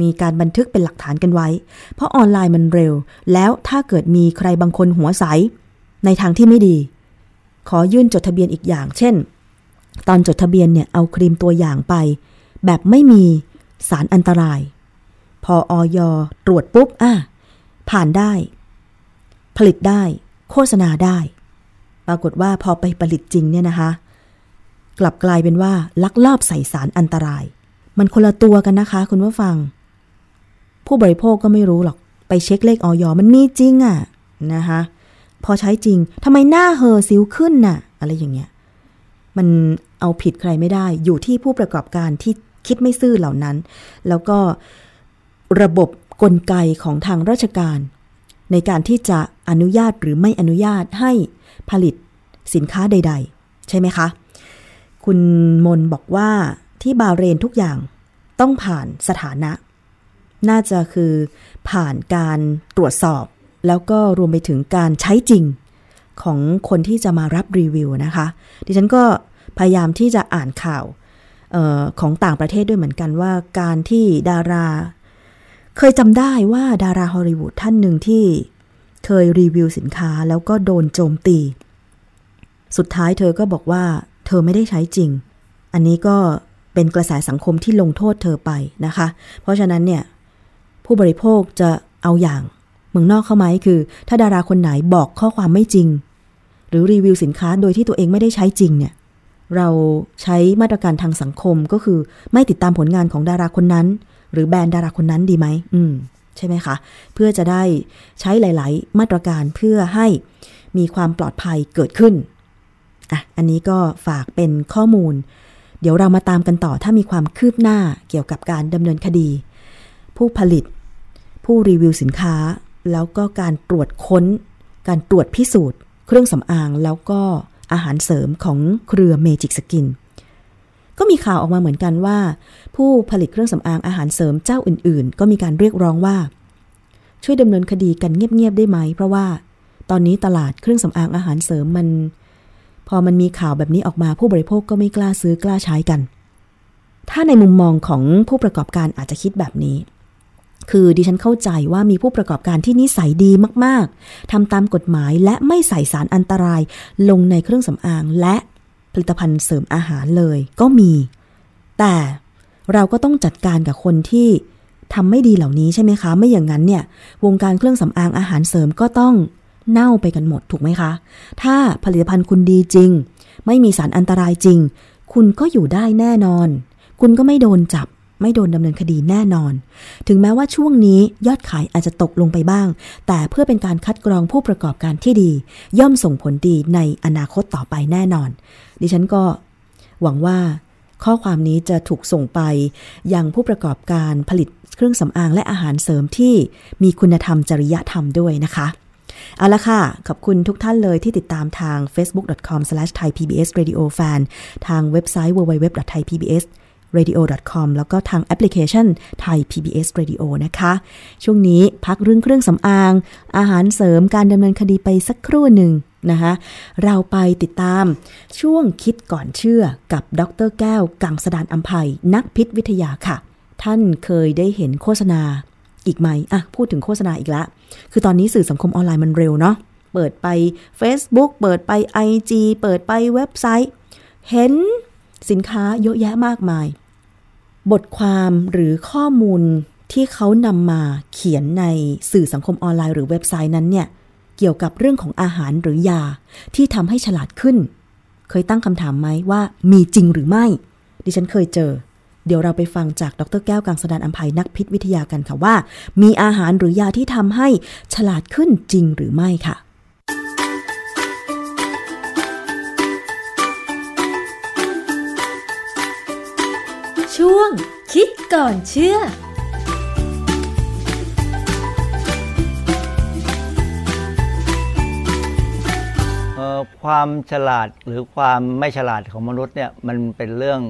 มีการบันทึกเป็นหลักฐานกันไว้ เพราะออนไลน์มันเร็ว แล้วถ้าเกิดมีใครบางคนหัวใส ในทางที่ไม่ดี ขอยื่นจดทะเบียนอีกอย่าง เช่น ตอนจดทะเบียนเนี่ยเอาครีมตัวอย่างไป แบบไม่มีสารอันตราย พอออยตรวจปุ๊บอะผ่านได้ ผลิตได้ โฆษณาได้ ปรากฏว่าพอไปผลิตจริงเนี่ยนะคะ กลับกลายเป็นว่าลักลอบใส่สารอันตราย มันคนละตัวกันนะคะ คุณผู้ฟัง ผู้บริโภคก็ไม่รู้หรอก ไปเช็คเลขออยมันมีจริงอะ่ะนะคะพอใช้จริงทำไมหน้าเหอสิวขึ้นน่ะ อะไรอย่างเงี้ย มันเอาผิดใครไม่ได้ อยู่ที่ผู้ประกอบการที่คิดไม่ซื่อเหล่านั้น แล้วก็ระบบกลไกของทางราชการ ในการที่จะอนุญาตหรือไม่อนุญาตให้ผลิตสินค้าใด ๆ ใช่ไหมคะ คุณมนบอกว่าที่บาเรนทุกอย่างต้องผ่านสถานะ น่าจะคือผ่านการตรวจสอบ แล้วก็รวมไปถึงการใช้จริงของคนที่จะมารับรีวิวนะคะ ดิฉันก็พยายามที่จะอ่านข่าวออของต่างประเทศด้วยเหมือนกันว่าการที่ดารา เคยจำได้ว่าดาราฮอลลีวูดท่านหนึ่งที่เคยรีวิวสินค้าแล้วก็โดนโจมตี สุดท้ายเธอก็บอกว่า เธอไม่ได้ใช้จริง อันนี้ก็เป็นกระแสสังคมที่ลงโทษเธอไปนะคะ เพราะฉะนั้นเนี่ย ผู้บริโภคจะเอาอย่างเมืองนอกเข้าไหมคือ ถ้าดาราคนไหนบอกข้อความไม่จริง หรือรีวิวสินค้าโดยที่ตัวเองไม่ได้ใช้จริงเนี่ยเราใช้มาตรการทางสังคมก็คือ ไม่ติดตามผลงานของดาราคนนั้น หรือแบรนด์ดาราคนนั้นดีไหมอืมใช่ไหมคะ เพื่อจะได้ใช้หลาย ๆ มาตรการเพื่อให้มีความปลอดภัยเกิดขึ้นอะอันนี้ก็ฝากเป็นข้อมูล เดี๋ยวเรามาตามกันต่อถ้ามีความคืบหน้าเกี่ยวกับการดำเนินคดี ผู้ผลิต ผู้รีวิวสินค้า แล้วก็การตรวจค้น การตรวจพิสูจน์ เครื่องสำอางแล้วก็อาหารเสริมของเครือเมจิกสกิน ก็มีข่าวออกมาเหมือนกันว่า ผู้ผลิตเครื่องสำอางอาหารเสริมเจ้าอื่น ๆ ก็มีการเรียกร้องว่า ช่วยดำเนินคดีกันเงียบ ๆ ได้ไหม เพราะว่าตอนนี้ตลาดเครื่องสำอางอาหารเสริมมัน พอมันมีข่าวแบบนี้ออกมาผู้บริโภคก็ไม่กล้าซื้อกล้าใช้กัน ถ้าในมุมมองของผู้ประกอบการอาจจะคิดแบบนี้ คือดิฉันเข้าใจว่ามีผู้ประกอบการที่นิสัยดีมากๆทำตามกฎหมายและไม่ใส่สารอันตรายลงในเครื่องสำอางและผลิตภัณฑ์เสริมอาหารเลยก็มี แต่เราก็ต้องจัดการกับคนที่ทำไม่ดีเหล่านี้ใช่ไหมคะ ไม่อย่างนั้นเนี่ย วงการเครื่องสำอางอาหารเสริมก็ต้องเน่าไปกันหมดถูกไหมคะ ถ้าผลิตภัณฑ์คุณดีจริง ไม่มีสารอันตรายจริง คุณก็อยู่ได้แน่นอน คุณก็ไม่โดนจับ ไม่โดนดำเนินคดีแน่นอน ถึงแม้ว่าช่วงนี้ยอดขายอาจจะตกลงไปบ้าง แต่เพื่อเป็นการคัดกรองผู้ประกอบการที่ดี ย่อมส่งผลดีในอนาคตต่อไปแน่นอน ดิฉันก็หวังว่าข้อความนี้จะถูกส่งไป ยังผู้ประกอบการผลิตเครื่องสำอางและอาหารเสริมที่มีคุณธรรมจริยธรรมด้วยนะคะ เอาละค่ะ ขอบคุณทุกท่านเลยที่ติดตามทาง facebook.com/thaipbsradiofan ทางเว็บไซต์ www.thaipbs radio.com แล้วก็ทางแอปพลิเคชัน Thai PBS Radio นะคะ ช่วงนี้พักเรื่องเครื่องสำอาง อาหารเสริมการดำเนินคดีไปสักครู่หนึ่งนะคะเราไปติดตามช่วงคิดก่อนเชื่อกับดรแก้ว กังสดานอัมภัยนักพิษวิทยาค่ะ ท่านเคยได้เห็นโฆษณาอีกไหมอะพูดถึงโฆษณาอีกละ คือตอนนี้สื่อสังคมออนไลน์มันเร็วเนาะเปิดไป Facebook เปิดไป IG เปิดไปเว็บไซต์ เห็นสินค้าเยอะแยะมากมาย บทความหรือข้อมูลที่เขานำมาเขียนในสื่อสังคมออนไลน์หรือเว็บไซต์นั้นเนี่ยเกี่ยวกับเรื่องของอาหารหรือยาที่ทำให้ฉลาดขึ้น เคยตั้งคำถามไหมว่ามีจริงหรือไม่ ดิฉันเคยเจอ เดี๋ยวเราไปฟังจากดรแก้วกังสดานอัมภัยนักพิษวิทยากันค่ะว่า มีอาหารหรือยาที่ทำให้ฉลาดขึ้นจริงหรือไม่ค่ะ ช่วง คิดก่อนเชื่อความฉลาดหรือความไม่ฉลาดของมนุษย์เนี่ยมันเป็นเรื่อง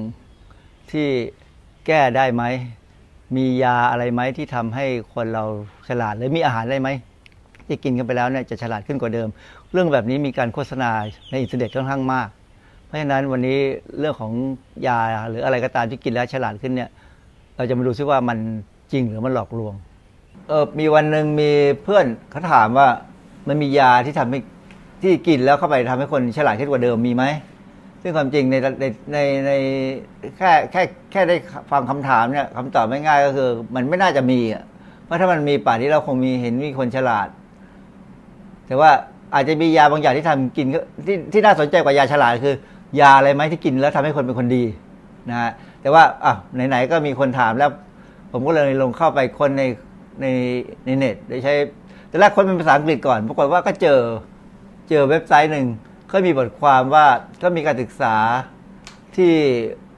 ที่แก้ได้ไหม มียาอะไรไหมที่ทำให้คนเราฉลาดหรือมีอาหารอะไรไหมที่กินกันไปแล้วเนี่ยจะฉลาดขึ้นกว่าเดิม เรื่องแบบนี้มีการโฆษณาในอินเทอร์เน็ตค่อนข้างมาก ราะฉะนั้นวันนี้เรื่องของยาหรืออะไรก็ตามที่กินแล้วฉลาดขึ้นเนี่ย เราจะมาดูซิว่ามันจริงหรือมันหลอกลวง เออมีวันหนึ่งมีเพื่อนเขาถามว่ามันมียาที่ทำให้ที่กินแล้วเข้าไปทำให้คนฉลาดขึ้นกว่าเดิมมีไหมซึ่งความจริงในในในในแค่แค่แค่ได้ฟังคำถามเนี่ยคำตอบไม่ง่ายก็คือ มันไม่น่าจะมีอะเพราะถ้ามันมีป่านนี้เราคงมีเห็นมีคนฉลาด แต่ว่าอาจจะมียาบางอย่างที่ทำกินก็ที่ที่น่าสนใจกว่ายาฉลาดคือ ยาอะไรไหมที่กินแล้วทำให้คนเป็นคนดีนะฮะแต่ว่าอะไหนๆก็มีคนถามแล้ว ผมก็เลยลงเข้าไปคนในในในเน็ตโดยใช้แต่แรกคนเป็นภาษาอังกฤษก่อนปรากฏว่าก็เจอเจอเว็บไซต์หนึ่งก็มีบทความว่าก็มีการศึกษาที่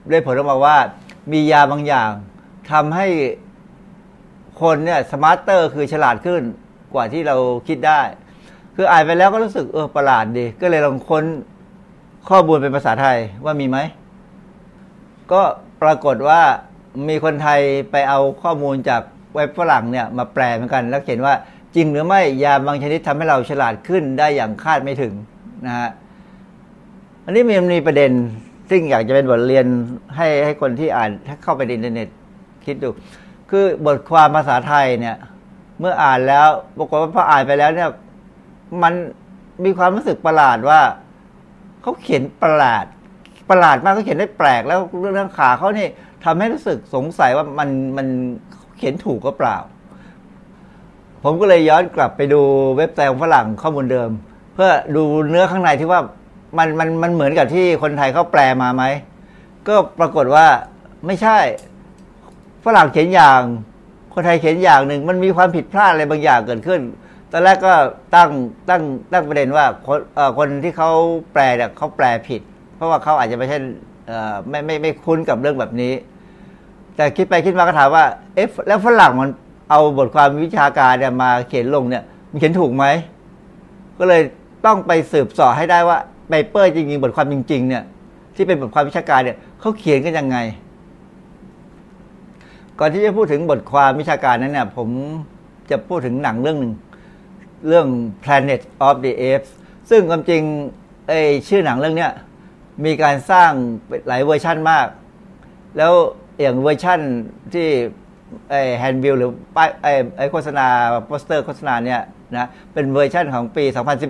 ได้ผลออกมาว่า มียาบางอย่างทำให้คนเนี่ยสมาร์ตเตอร์คือฉลาดขึ้นกว่าที่เราคิดได้ คืออ่านไปแล้วก็รู้สึกเออประหลาดดี ก็เลยลองค้น ข้อมูลเป็นภาษาไทยว่ามีไหม ก็ปรากฏว่ามีคนไทยไปเอาข้อมูลจากเว็บฝรั่งเนี่ยมาแปลเหมือนกัน แล้วเขียนว่าจริงหรือไม่ยาบางชนิดทำให้เราฉลาดขึ้นได้อย่างคาดไม่ถึงนะฮะอันนี้มันมีประเด็นซึ่งอยากจะเป็นบทเรียนให้ให้คนที่อ่านถ้าเข้าไปในอินเทอร์เน็ตคิดดู คือบทความภาษาไทยเนี่ย เมื่ออ่านแล้วปรากฏว่าพออ่านไปแล้วเนี่ย มันมีความรู้สึกประหลาดว่า เขาเขียนประหลาดประหลาดมากเขาเขียนได้แปลกแล้วเรื่องขาเขาเนี่ยทำให้รู้สึกสงสัยว่ามันมันเขียนถูกก็เปล่า ผมก็เลยย้อนกลับไปดูเว็บไซต์ของฝรั่งข้อมูลเดิม เพื่อดูเนื้อข้างในที่ว่ามันมันมันเหมือนกับที่คนไทยเขาแปลมาไหม ก็ปรากฏว่าไม่ใช่ฝรั่งเขียนอย่าง คนไทยเขียนอย่างหนึ่ง มันมีความผิดพลาดอะไรบางอย่างเกิดขึ้น อนแรกก็ตั้งตั้งตั้งประเด็นว่าคนคนที่เขาแปลเนี่ยเขาแปลผิด เพราะว่าเขาอาจจะไม่ใช่ไม่ไม่ไม่คุ้นกับเรื่องแบบนี้ แต่คิดไปคิดมาก็ถามว่าเอ๊ะแล้วฝรั่งมันเอาบทความวิชาการเนี่ยมาเขียนลงเนี่ยมันเขียนถูกไหมก็เลยต้องไปสืบสอบให้ได้ว่า paper จริงๆ บทความจริง ๆ เนี่ย ที่เป็นบทความวิชาการเนี่ยเขาเขียนกันยังไง ก่อนที่จะพูดถึงบทความวิชาการนั้นเนี่ยผมจะพูดถึงหนังเรื่องหนึ่ง เรื่อง Planet of the Apes ซึ่งความจริงไอชื่อหนังเรื่องเนี้ยมีการสร้างหลายเวอร์ชั่นมาก แล้วอย่างเวอร์ชั่นที่ไอ handbill หรือป้ายไอไอโฆษณาโปสเตอร์โฆษณาเนี่ยนะเป็นเวอร์ชั่นของปี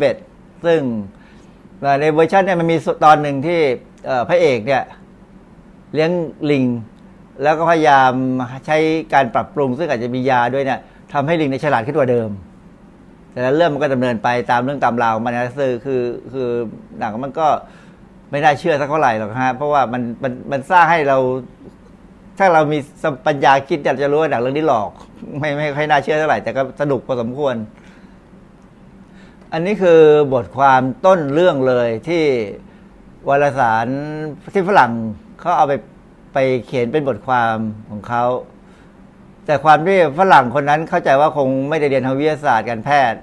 2011 ซึ่งในเวอร์ชันเนี่ยมันมีตอนหนึ่งที่พระเอกเนี่ยเลี้ยงลิง แล้วก็พยายามใช้การปรับปรุง ซึ่งอาจจะมียาด้วยเนี่ยทำให้ลิงเนี่ยฉลาดขึ้นกว่าเดิม แต่แล้วเรื่องมันก็ดำเนินไปตามเรื่องตามราวมันนะคือคือคือหนังมันก็ไม่น่าเชื่อสักเท่าไหร่หรอกฮะเพราะว่ามันมันมันสร้างให้เรา ถ้าเรามีปัญญาคิดอยากจะรู้ว่าหนังเรื่องนี้หลอก ไม่ไม่ค่อยน่าเชื่อเท่าไหร่แต่ก็สนุกพอสมควร อันนี้คือบทความต้นเรื่องเลยที่วารสารที่ฝรั่งเขาเอาไปไปเขียนเป็นบทความของเขา แต่ความที่ฝรั่งคนนั้นเข้าใจว่าคงไม่ได้เรียนทางวิทยาศาสตร์การแพทย์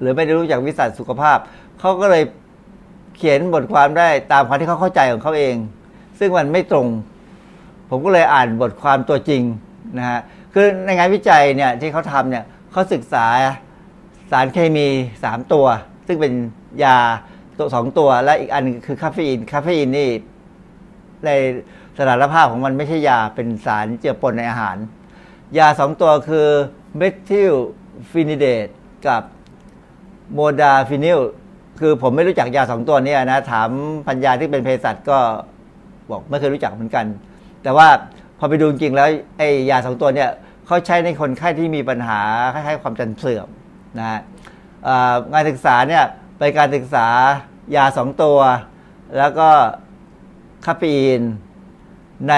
หรือไม่ได้รู้จักวิสัยสุขภาพ เขาก็เลยเขียนบทความได้ตามความที่เขาเข้าใจของเขาเอง ซึ่งมันไม่ตรง ผมก็เลยอ่านบทความตัวจริงนะฮะคือในงานวิจัยเนี่ยที่เขาทำเนี่ยเขาศึกษาสารเคมีสามตัว ซึ่งเป็นยาตัวสองตัว และอีกอันคือคาเฟอีนคาเฟอีนนี่ในสสถานภาพของมันไม่ใช่ยาเป็นสารเจือปนในอาหาร ยาสองตัวคือเมทิลฟีนิเดตกับโมดาฟินิลคือผมไม่รู้จักยาสองตัวนี้นะ ถามพัญญาที่เป็นเภสัชก็บอกไม่เคยรู้จักเหมือนกัน แต่ว่าพอไปดูจริงแล้วไอ้ยาสองตัวเนี่ยเขาใช้ในคนไข้ที่มีปัญหาคล้ายๆความจำเสื่อมนะฮะอ่างานศึกษาเนี่ยไปนการศึกษายาสองตัว แล้วก็คาเฟอีนใน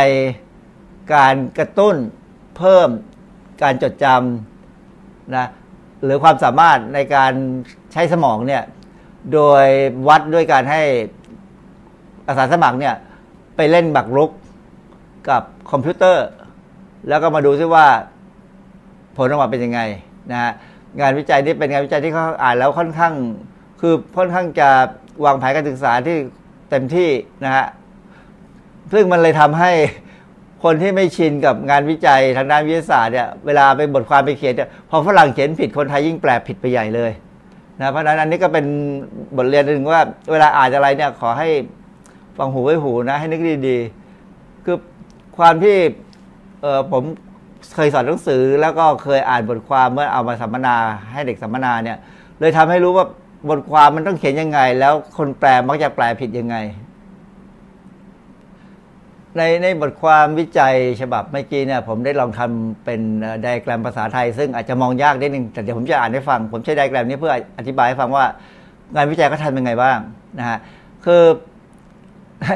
การกระตุ้น เพิ่มการจดจำนะหรือความสามารถในการใช้สมองเนี่ยโดยวัดด้วยการให้อาสาสมัครเนี่ยไปเล่นบักรุกกับคอมพิวเตอร์ แล้วก็มาดูซิว่าผลออกมาเป็นยังไงนะฮะงานวิจัยนี้เป็นงานวิจัยที่เขาอ่านแล้วค่อนข้าง คือค่อนข้างจะวางแผนการศึกษาที่เต็มที่นะฮะซึ่งมันเลยทำให้ คนที่ไม่ชินกับงานวิจัยทางด้านวิทยาศาสตร์เนี่ยเวลาไปบทความไปเขียนเนี่ยพอฝรั่งเขียนผิดคนไทยยิ่งแปลผิดไปใหญ่เลยนะเพราะฉะนั้นอันนี้ก็เป็นบทเรียนหนึ่งว่าเวลาอ่านอะไรเนี่ยขอให้ฟังหูไว้หูนะให้นึกดีๆคือความที่เออผมเคยสอนหนังสือ แล้วก็เคยอ่านบทความเมื่อเอามาสัมมนาให้เด็กสัมมนาเนี่ย เลยทำให้รู้ว่าบทความมันต้องเขียนยังไง แล้วคนแปลมักจะแปลผิดยังไง ในในบทความวิจัยฉบับเมื่อกี้เนี่ยผมได้ลองทำเป็นไดอะแกรมภาษาไทย ซึ่งอาจจะมองยากนิดนึง แต่เดี๋ยวผมจะอ่านให้ฟัง ผมใช้ไดอะแกรมนี้เพื่ออธิบายให้ฟังว่างานวิจัยเขาทำยังไงบ้างนะฮะคือ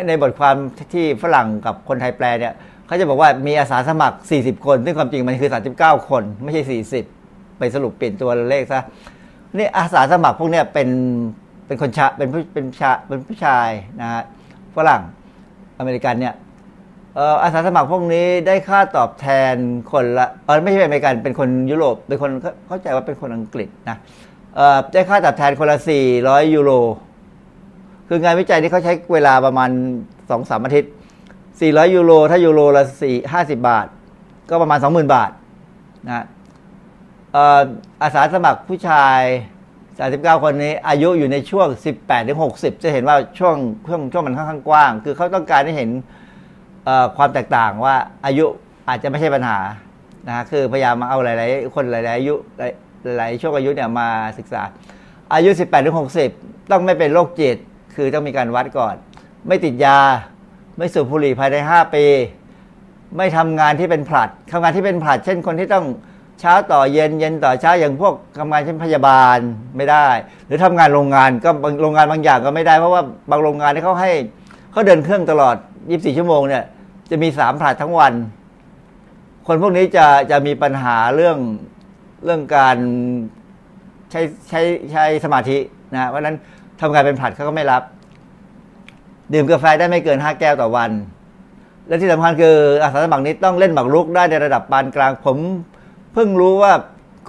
ในบทความที่ฝรั่งกับคนไทยแปลเนี่ยเขาจะบอกว่ามีอาสาสมัคร 40 คน ซึ่งความจริงมันคือ 39 คน ไม่ใช่ 40 ไปสรุปเปลี่ยนตัวเลขซะนี่อาสาสมัครพวกเนี้ยเป็นเป็นคนชาเป็นผู้เป็นชาเป็นผู้ชายนะฮะฝรั่งอเมริกันเนี่ย อาสาสมัครพวกนี้ได้ค่าตอบแทนคนละเออไม่ใช่อเมริกันเป็นคนยุโรปเป็นคนเข้าใจว่าเป็นคนอังกฤษนะได้ค่าตอบแทนคนละ 400 ยูโร คืองานวิจัยที่เขาใช้เวลาประมาณสอสามอาทิตย์ 400 ยูโร ถ้ายูโรละ4 50 บาท ก็ประมาณ 20,000 บาทนะอาสาสมัครผู้ชาย 39 คนนี้ อายุอยู่ในช่วง 18-60 จะเห็นว่าช่วงช่วงช่วงมันค่อนข้างกว้าง คือเขาต้องการให้เห็น ความแตกต่างว่าอายุอาจจะไม่ใช่ปัญหานะฮะคือพยายามมาเอาหลาย ๆ คนหลาย ๆ อายุหลายหลายช่วงอายุเนี่ยมาศึกษา อายุ 18ถึง60 ต้องไม่เป็นโรคจิต คือต้องมีการวัดก่อน ไม่ติดยา ไม่สูบบุหรี่ภายใน 5 ปี ไม่ทำงานที่เป็นผลัดทำงานที่เป็นผลัด เช่นคนที่ต้องเช้าต่อเย็นเย็นต่อเช้าอย่างพวกทำงานเช่นพยาบาลไม่ได้ หรือทำงานโรงงานก็โรงงานบางอย่างก็ไม่ได้เพราะว่าบางโรงงานที่เขาให้เขาเดินเครื่องตลอด 24 ชั่วโมงเนี่ย จะมีสามผลัดทั้งวัน คนพวกนี้จะจะมีปัญหาเรื่องเรื่องการใช้ใช้ใช้สมาธินะเพราะนั้นทำงานเป็นผลัดเขาก็ไม่รับ ดื่มกาแฟได้ไม่เกิน5แก้วต่อวัน และที่สำคัญคืออาสาสมัครนี้ต้องเล่นหมากรุกได้ในระดับปานกลาง ผมเพิ่งรู้ว่า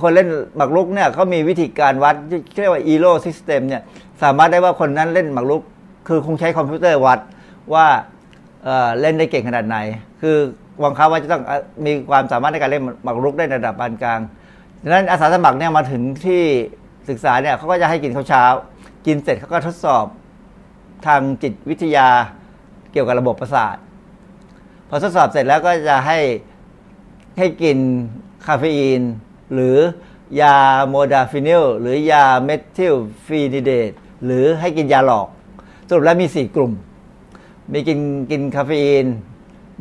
คนเล่นหมากรุกเนี่ยเขามีวิธีการวัดเรียกว่า ELO system เนี่ยสามารถได้ว่าคนนั้นเล่นหมากรุก คือคงใช้คอมพิวเตอร์วัดว่า เออเล่นได้เก่งขนาดไหน คือวังคับว่าจะต้องมีความสามารถในการเล่นหมากรุกได้ในระดับปานกลางดังนั้นอาสาสมัครเนี่ยมาถึงที่ศึกษาเนี่ยเขาก็จะให้กินข้าวเช้า กินเสร็จเขาก็ทดสอบทางจิตวิทยาเกี่ยวกับระบบประสาท พอทดสอบเสร็จแล้วก็จะให้ให้กินคาเฟอีน หรือยาโมดาฟินิลหรือยาเมทิลฟีนิเดตหรือให้กินยาหลอก สรุปแล้วมี 4 กลุ่ม มีกินกินคาเฟอีน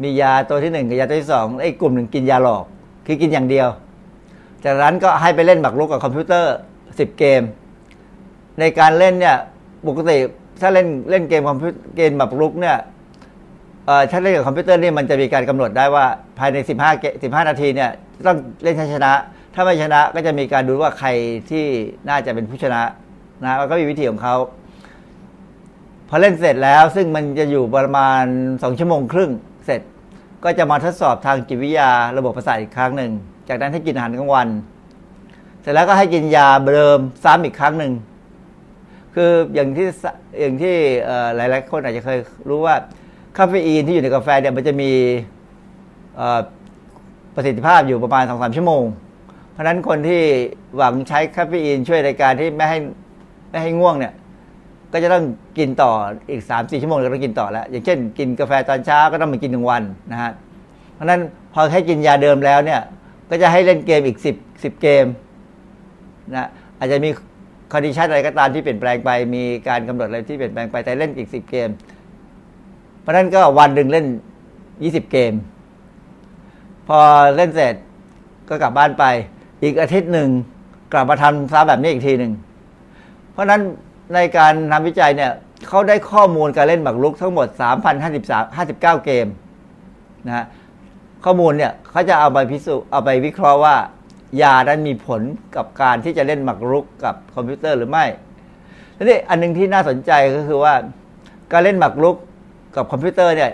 มียาตัวที่1กับยาตัวที่2ไอ้กลุ่มหนึ่งกินยาหลอก คือกินอย่างเดียว จากนั้นก็ให้ไปเล่นหมากรุกกับคอมพิวเตอร์10เกม ในการเล่นเนี่ยปกติถ้าเล่นเล่นเกมคอมพิวเกมแบบลุกเนี่ยเอ่อถ้าเล่นกับคอมพิวเตอร์นี่มันจะมีการกำหนดได้ว่าภายใน 15เก15 นาทีเนี่ยต้องเล่นให้ชนะ ถ้าไม่ชนะก็จะมีการดูว่าใครที่น่าจะเป็นผู้ชนะนะแล้วก็มีวิธีของเขา พอเล่นเสร็จแล้วซึ่งมันจะอยู่ประมาณ 2 ชั่วโมงครึ่งเสร็จ ก็จะมาทดสอบทางจิตวิทยาระบบประสาทอีกครั้งหนึ่ง จากนั้นให้กินอาหารกลางวัน เสร็จแล้วก็ให้กินยาเดิมซ้ำอีกครั้งหนึ่งคืออย่างที่อย่างที่หลายๆคนอาจจะเคยรู้ว่าคาเฟอีนที่อยู่ในกาแฟเนี่ยมันจะมีประสิทธิภาพอยู่ประมาณสองสามชั่วโมง เพราะฉะนั้นคนที่หวังใช้คาเฟอีนช่วยในการที่ไม่ให้ไม่ให้ง่วงเนี่ย ก็จะต้องกินต่ออีก3าสี่ชั่วโมงก็ต้องกินต่อแล้ว อย่างเช่น กินกาแฟตอนเช้าก็ต้องมากินหนึ่งวันนะฮะเพราะนั้นพอให้กินยาเดิมแล้วเนี่ย ก็จะให้เล่นเกมอีก 10 10 เกมนะอาจจะมี condition อะไรก็ตามที่เปลี่ยนแปลงไป มีการกำหนดอะไรที่เปลี่ยนแปลงไปแต่เล่นอีก 10 เกม เพราะนั้นก็วันหนึ่งเล่น 20 เกม พอเล่นเสร็จก็กลับบ้านไป อีกอาทิตย์หนึ่งกลับมาทำซ้ำแบบนี้อีกทีหนึ่งเพราะนั้น ในการทำวิจัยเนี่ยเขาได้ข้อมูลการเล่นหมากรุกทั้งหมด 3,053 59 เกมนะฮะข้อมูลเนี่ยเขาจะเอาไปพิสูจน์เอาไปวิเคราะห์ว่า ยานั้นมีผลกับการที่จะเล่นหมากรุกกับคอมพิวเตอร์หรือไม่ทีนี้อันหนึงที่น่าสนใจก็คือว่า การเล่นหมากรุกกับคอมพิวเตอร์เนี่ย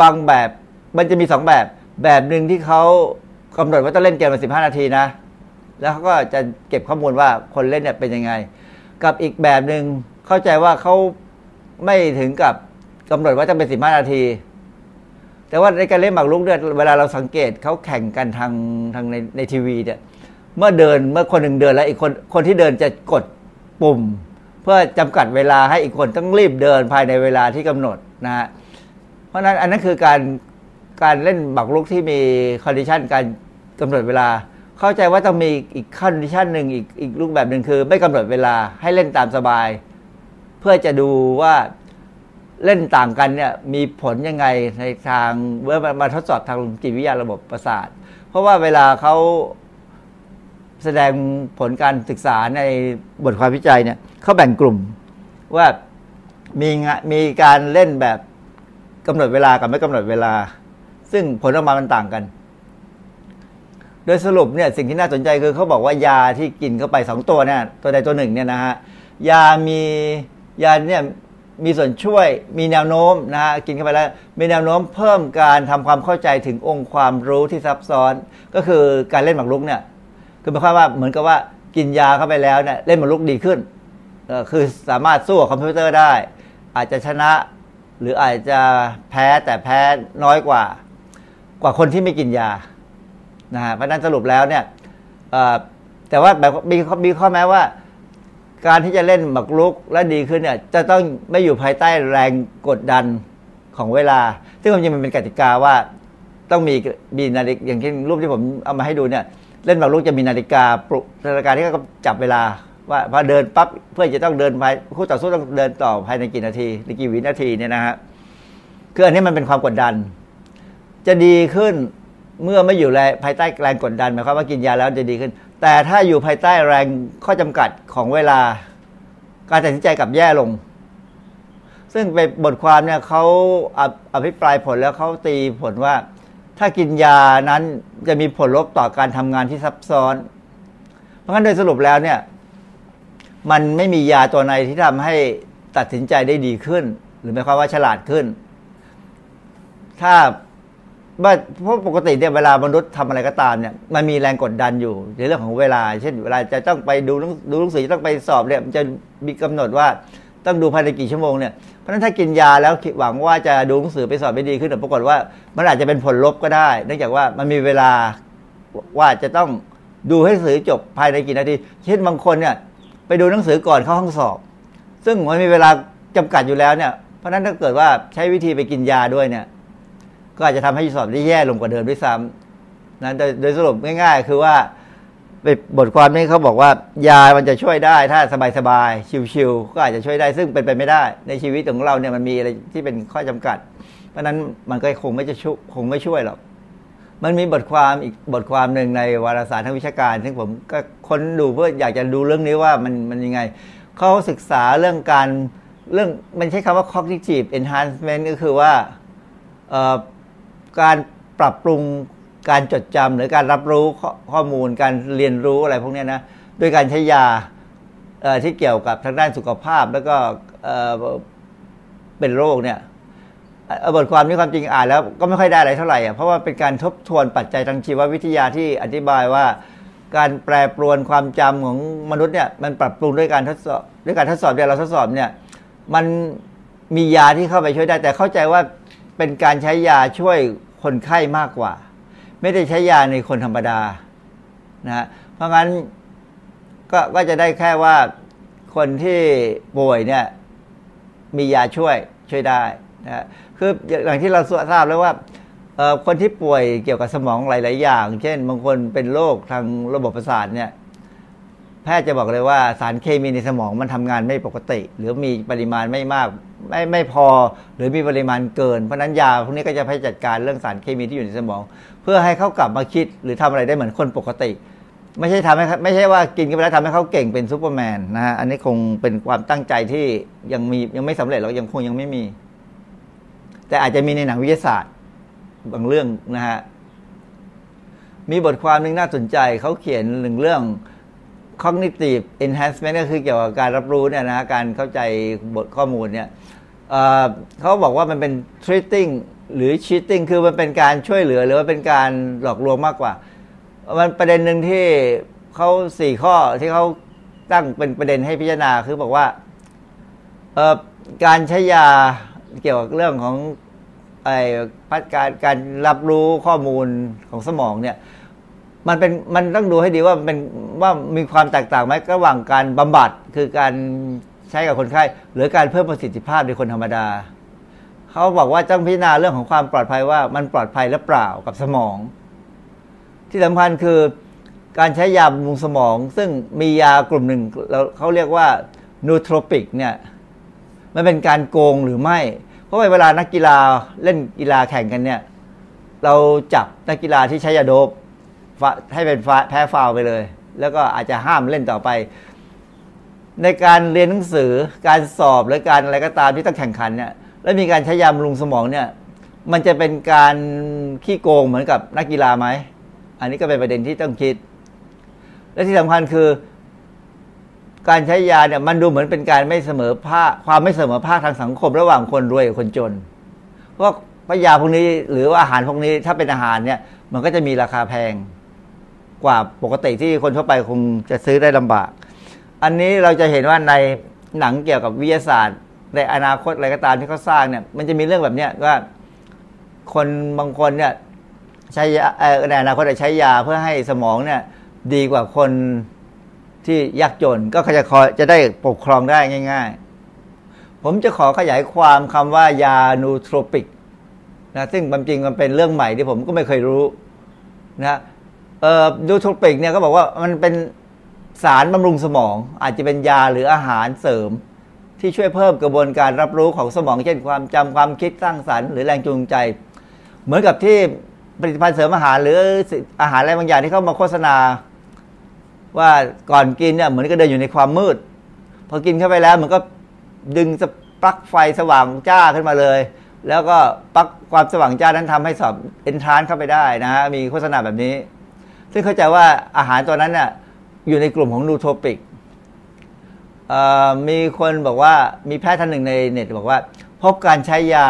บางแบบมันจะมีสองแบบ แบบหนึ่งที่เขากำหนดว่าต้องเล่นเกมมาสิบห้านาทีนะ แล้วเขาก็จะเก็บข้อมูลว่าคนเล่นเนี่ยเป็นยังไง กับอีกแบบหนึ่งเข้าใจว่าเขาไม่ถึงกับกำหนดว่าจะเป็นสิบห้านาที แต่ว่าในการเล่นหมากรุกเนี่ยเวลาเราสังเกตเขาแข่งกันทางทางในในทีวีเนี่ยเมื่อเดินเมื่อคนหนึ่งเดินแล้วอีกคนคนที่เดินจะกดปุ่ม เพื่อจำกัดเวลาให้อีกคนต้องรีบเดินภายในเวลาที่กำหนดนะฮะเพราะฉะนั้นอันนั้นคือการการเล่นหมากรุกที่มีcondition การกำหนดเวลา เข้าใจว่าต้องมีอีก condition หนึ่งอีกอีกรูปแบบหนึ่งคือ ไม่กำหนดเวลาให้เล่นตามสบาย เพื่อจะดูว่าเล่นต่างกันเนี่ยมีผลยังไงในทางเมื่อมามาทดสอบทางจิตวิทยาระบบประสาท เพราะว่าเวลาเขาแสดงผลการศึกษาในบทความวิจัยเนี่ยเขาแบ่งกลุ่มว่ามีมีการเล่นแบบกำหนดเวลากับไม่กำหนดเวลา ซึ่งผลออกมามันต่างกัน โดยสรุปเนี่ยสิ่งที่น่าสนใจคือเขาบอกว่ายาที่กินเข้าไปสองตัวเนี่ยตัวใดตัวหนึ่งเนี่ยนะฮะยามียาเนี่ยมีส่วนช่วยมีแนวโน้มนะฮะกินเข้าไปแล้ว มีแนวโน้มเพิ่มการทำความเข้าใจถึงองค์ความรู้ที่ซับซ้อน ก็คือการเล่นหมากรุกเนี่ยคือหมายความว่าเหมือนกับว่ากินยาเข้าไปแล้วเนี่ยเล่นหมากรุกดีขึ้นคือสามารถสู้กับคอมพิวเตอร์ได้ อาจจะชนะหรืออาจจะแพ้แต่แพ้น้อยกว่า กว่าคนที่ไม่กินยา นะฮะเพราะนั้นสรุปแล้วเนี่ยแต่ว่าแบบมีมีข้อแม้ว่า การที่จะเล่นหมากรุกและดีขึ้นเนี่ย จะต้องไม่อยู่ภายใต้แรงกดดันของเวลา ซึ่งความจริงมันเป็นกติกาว่าต้องมีมีนาฬิกาอย่างเช่นรูปที่ผมเอามาให้ดูเนี่ย เล่นหมากรุกจะมีนาฬิกาปลุกนาฬิกาที่เขาจับเวลาว่าพอเดินปั๊บเพื่อจะต้องเดินภายคู่ต่อสู้ต้องเดินต่อภายในกี่นาทีหรือกี่วินาทีเนี่ยนะฮะคืออันนี้มันเป็นความกดดัน จะดีขึ้น เมื่อไม่อยู่ในภายใต้แรงกดดันหมายความว่ากินยาแล้วจะดีขึ้น แต่ถ้าอยู่ภายใต้แรงข้อจำกัดของเวลา การตัดสินใจกลับแย่ลง ซึ่งเป็นบทความเนี่ยเขาอภิปรายผลแล้วเขาตีผลว่า ถ้ากินยานั้นจะมีผลลบต่อการทำงานที่ซับซ้อน เพราะงั้นโดยสรุปแล้วเนี่ย มันไม่มียาตัวไหนที่ทำให้ตัดสินใจได้ดีขึ้น หรือหมายความว่าฉลาดขึ้น ถ้า เพราะปกติเนี่ยเวลามนุษย์ทำอะไรก็ตามเนี่ยมันมีแรงกดดันอยู่ในเรื่องของเวลา เช่นเวลาจะต้องไปดูหนังดูหนังสือจะต้องไปสอบเนี่ยมันจะมีกำหนดว่าต้องดูภายในกี่ชั่วโมงเนี่ยเพราะฉะนั้นถ้ากินยาแล้วหวังว่าจะดูหนังสือไปสอบไม่ดีขึ้นแต่ปรากฏว่ามันอาจจะเป็นผลลบก็ได้ เนื่องจากว่ามันมีเวลาว่าจะต้องดูให้สือจบภายในกี่นาที เช่นบางคนเนี่ยไปดูหนังสือก่อนเข้าห้องสอบ ซึ่งมันมีเวลาจำกัดอยู่แล้วเนี่ยเพราะฉะนั้นถ้าเกิดว่าใช้วิธีไปกินยาด้วยเนี่ย ก็อาจจะทำให้สอบได้แย่ลงกว่าเดิมด้วยซ้ำนั้นโดยโดยสรุปง่าย ๆ คือว่าบทความนี้เขาบอกว่ายามันจะช่วยได้ถ้าสบายๆชิวๆก็อาจจะช่วยได้ซึ่งเป็นไปไม่ได้ ในชีวิตของเราเนี่ยมันมีอะไรที่เป็นข้อจำกัด เพราะนั้นมันก็คงไม่จะช่วยคงไม่ช่วยหรอกมันมีบทความอีกบทความหนึ่งในวารสารทางวิชาการ ซึ่งผมก็ค้นดูเพื่ออยากจะดูเรื่องนี้ว่ามันมันยังไงเขาศึกษาเรื่องการเรื่องมันใช้คำว่า cognitive enhancement ก็คือว่า การปรับปรุงการจดจำหรือการรับรู้ข้อมูลการเรียนรู้อะไรพวกนี้นะโดยการใช้ยาที่เกี่ยวกับทางด้านสุขภาพแล้วก็เป็นโรคเนี่ยอ่อบทความนี้ความจริงอ่านแล้วก็ไม่ค่อยได้อะไรเท่าไหร่อะเพราะว่าเป็นการทบทวนปัจจัยทางชีววิทยาที่อธิบายว่า การแปรปรวนความจำของมนุษย์เนี่ยมันปรับปรุงด้วยการทดสอบด้วยการทดสอบเนี่ยเราทดสอบเนี่ยมันมียาที่เข้าไปช่วยได้แต่เข้าใจว่า เป็นการใช้ยาช่วยคนไข้มากกว่า ไม่ได้ใช้ยาในคนธรรมดานะฮะเพราะงั้นก็ก็จะได้แค่ว่าคนที่ป่วยเนี่ยมียาช่วยช่วยได้นะคืออย่างที่เราทราบแล้วว่าคนที่ป่วยเกี่ยวกับสมองหลาย ๆ อย่าง เช่น บางคนเป็นโรคทางระบบประสาทเนี่ย แพทย์จะบอกเลยว่าสารเคมีในสมองมันทำงานไม่ปกติ หรือมีปริมาณไม่มาก ไม่ไม่พอ หรือมีปริมาณเกิน เพราะนั้นยาพวกนี้ก็จะให้จัดการเรื่องสารเคมีที่อยู่ในสมอง เพื่อให้เขากลับมาคิดหรือทำอะไรได้เหมือนคนปกติ ไม่ใช่ทำให้ไม่ใช่ว่ากินกันไปแล้วทำให้เขาเก่งเป็นซูเปอร์แมนนะฮะอันนี้คงเป็นความตั้งใจที่ยังมียังไม่สำเร็จหรอกยังคงยังไม่มี แต่อาจจะมีในหนังวิทยาศาสตร์บางเรื่องนะฮะมีบทความหนึ่งน่าสนใจเขาเขียนหนึ่งเรื่อง cognitive enhancement ก็คือเกี่ยวกับการรับรู้เนี่ยนะการเข้าใจบทข้อมูลเนี่ยเขาบอกว่ามันเป็น treating หรือ cheating คือมันเป็นการช่วยเหลือหรือว่าเป็นการหลอกลวงมากกว่า มันประเด็นหนึ่งที่เขาสี่ข้อที่เขาตั้งเป็นประเด็นให้พิจารณาคือบอกว่าการใช้ยาเกี่ยวกับเรื่องของไอ้พัฒการการรับรู้ข้อมูลของสมองเนี่ย มันเป็นมันต้องดูให้ดีว่าเป็นว่ามีความแตกต่างไหมระหว่างการบำบัดคือการใช้กับคนไข้ หรือการเพิ่มประสิทธิภาพในคนธรรมดา เขาบอกว่าต้องพิจารณาเรื่องของความปลอดภัยว่ามันปลอดภัยหรือเปล่ากับสมอง ที่สำคัญคือการใช้ยาบำรุงสมอง ซึ่งมียากลุ่มหนึ่งเขาเรียกว่านูโทรปิกเนี่ยมันเป็นการโกงหรือไม่ เพราะว่าเวลานักกีฬาเล่นกีฬาแข่งกันเนี่ย เราจับนักกีฬาที่ใช้ยาโดบ ให้เป็นแพ้ฟาวไปเลย แล้วก็อาจจะห้ามเล่นต่อไป ในการเรียนหนังสือการสอบหรือการอะไรก็ตามที่ต้องแข่งขันเนี่ยแล้วมีการใช้ยาบำรุงสมองเนี่ย มันจะเป็นการขี้โกงเหมือนกับนักกีฬาไหม อันนี้ก็เป็นประเด็นที่ต้องคิด และที่สำคัญคือ การใช้ยาเนี่ยมันดูเหมือนเป็นการไม่เสมอภาคความไม่เสมอภาคทางสังคม ระหว่างคนรวยกับคนจน เพราะยาพวกนี้หรือว่าอาหารพวกนี้ถ้าเป็นอาหารเนี่ย มันก็จะมีราคาแพง กว่าปกติที่คนทั่วไปคงจะซื้อได้ลำบาก อันนี้เราจะเห็นว่าในหนังเกี่ยวกับวิทยาศาสตร์ ในอนาคตอะไรก็ตามที่เขาสร้างเนี่ย มันจะมีเรื่องแบบเนี้ยว่าคนบางคนเนี่ยใช้ในอนาคตจะใช้ยาเพื่อให้สมองเนี่ย ดีกว่าคนที่ยากจนก็จะคอยจะได้ปกครองได้ง่าย ๆ ผมจะขอขยายความคำว่ายา nootropic นะซึ่งความจริงมันเป็นเรื่องใหม่ที่ผมก็ไม่เคยรู้นะ nootropic เนี่ยก็บอกว่ามันเป็นสารบำรุงสมอง อาจจะเป็นยาหรืออาหารเสริม ที่ช่วยเพิ่มกระบวนการรับรู้ของสมอง เช่นความจำความคิดสร้างสรรค์หรือแรงจูงใจ เหมือนกับที่ผลิตภัณฑ์เสริมอาหารหรืออาหารอะไรบางอย่างที่เขามาโฆษณา ว่าก่อนกินเนี่ยเหมือนก็เดินอยู่ในความมืด พอกินเข้าไปแล้วมันก็ดึงสปลั๊กไฟสว่างจ้าขึ้นมาเลย แล้วก็ปลั๊กความสว่างจ้านั้นทำให้สอบเอนทรานเข้าไปได้นะฮะมีโฆษณาแบบนี้ ซึ่งเข้าใจว่าอาหารตัวนั้นเนี่ยอยู่ในกลุ่มของนูโทปิกมีคนบอกว่ามีแพทย์ท่านหนึ่งในเน็ตบอกว่า พบการใช้ยา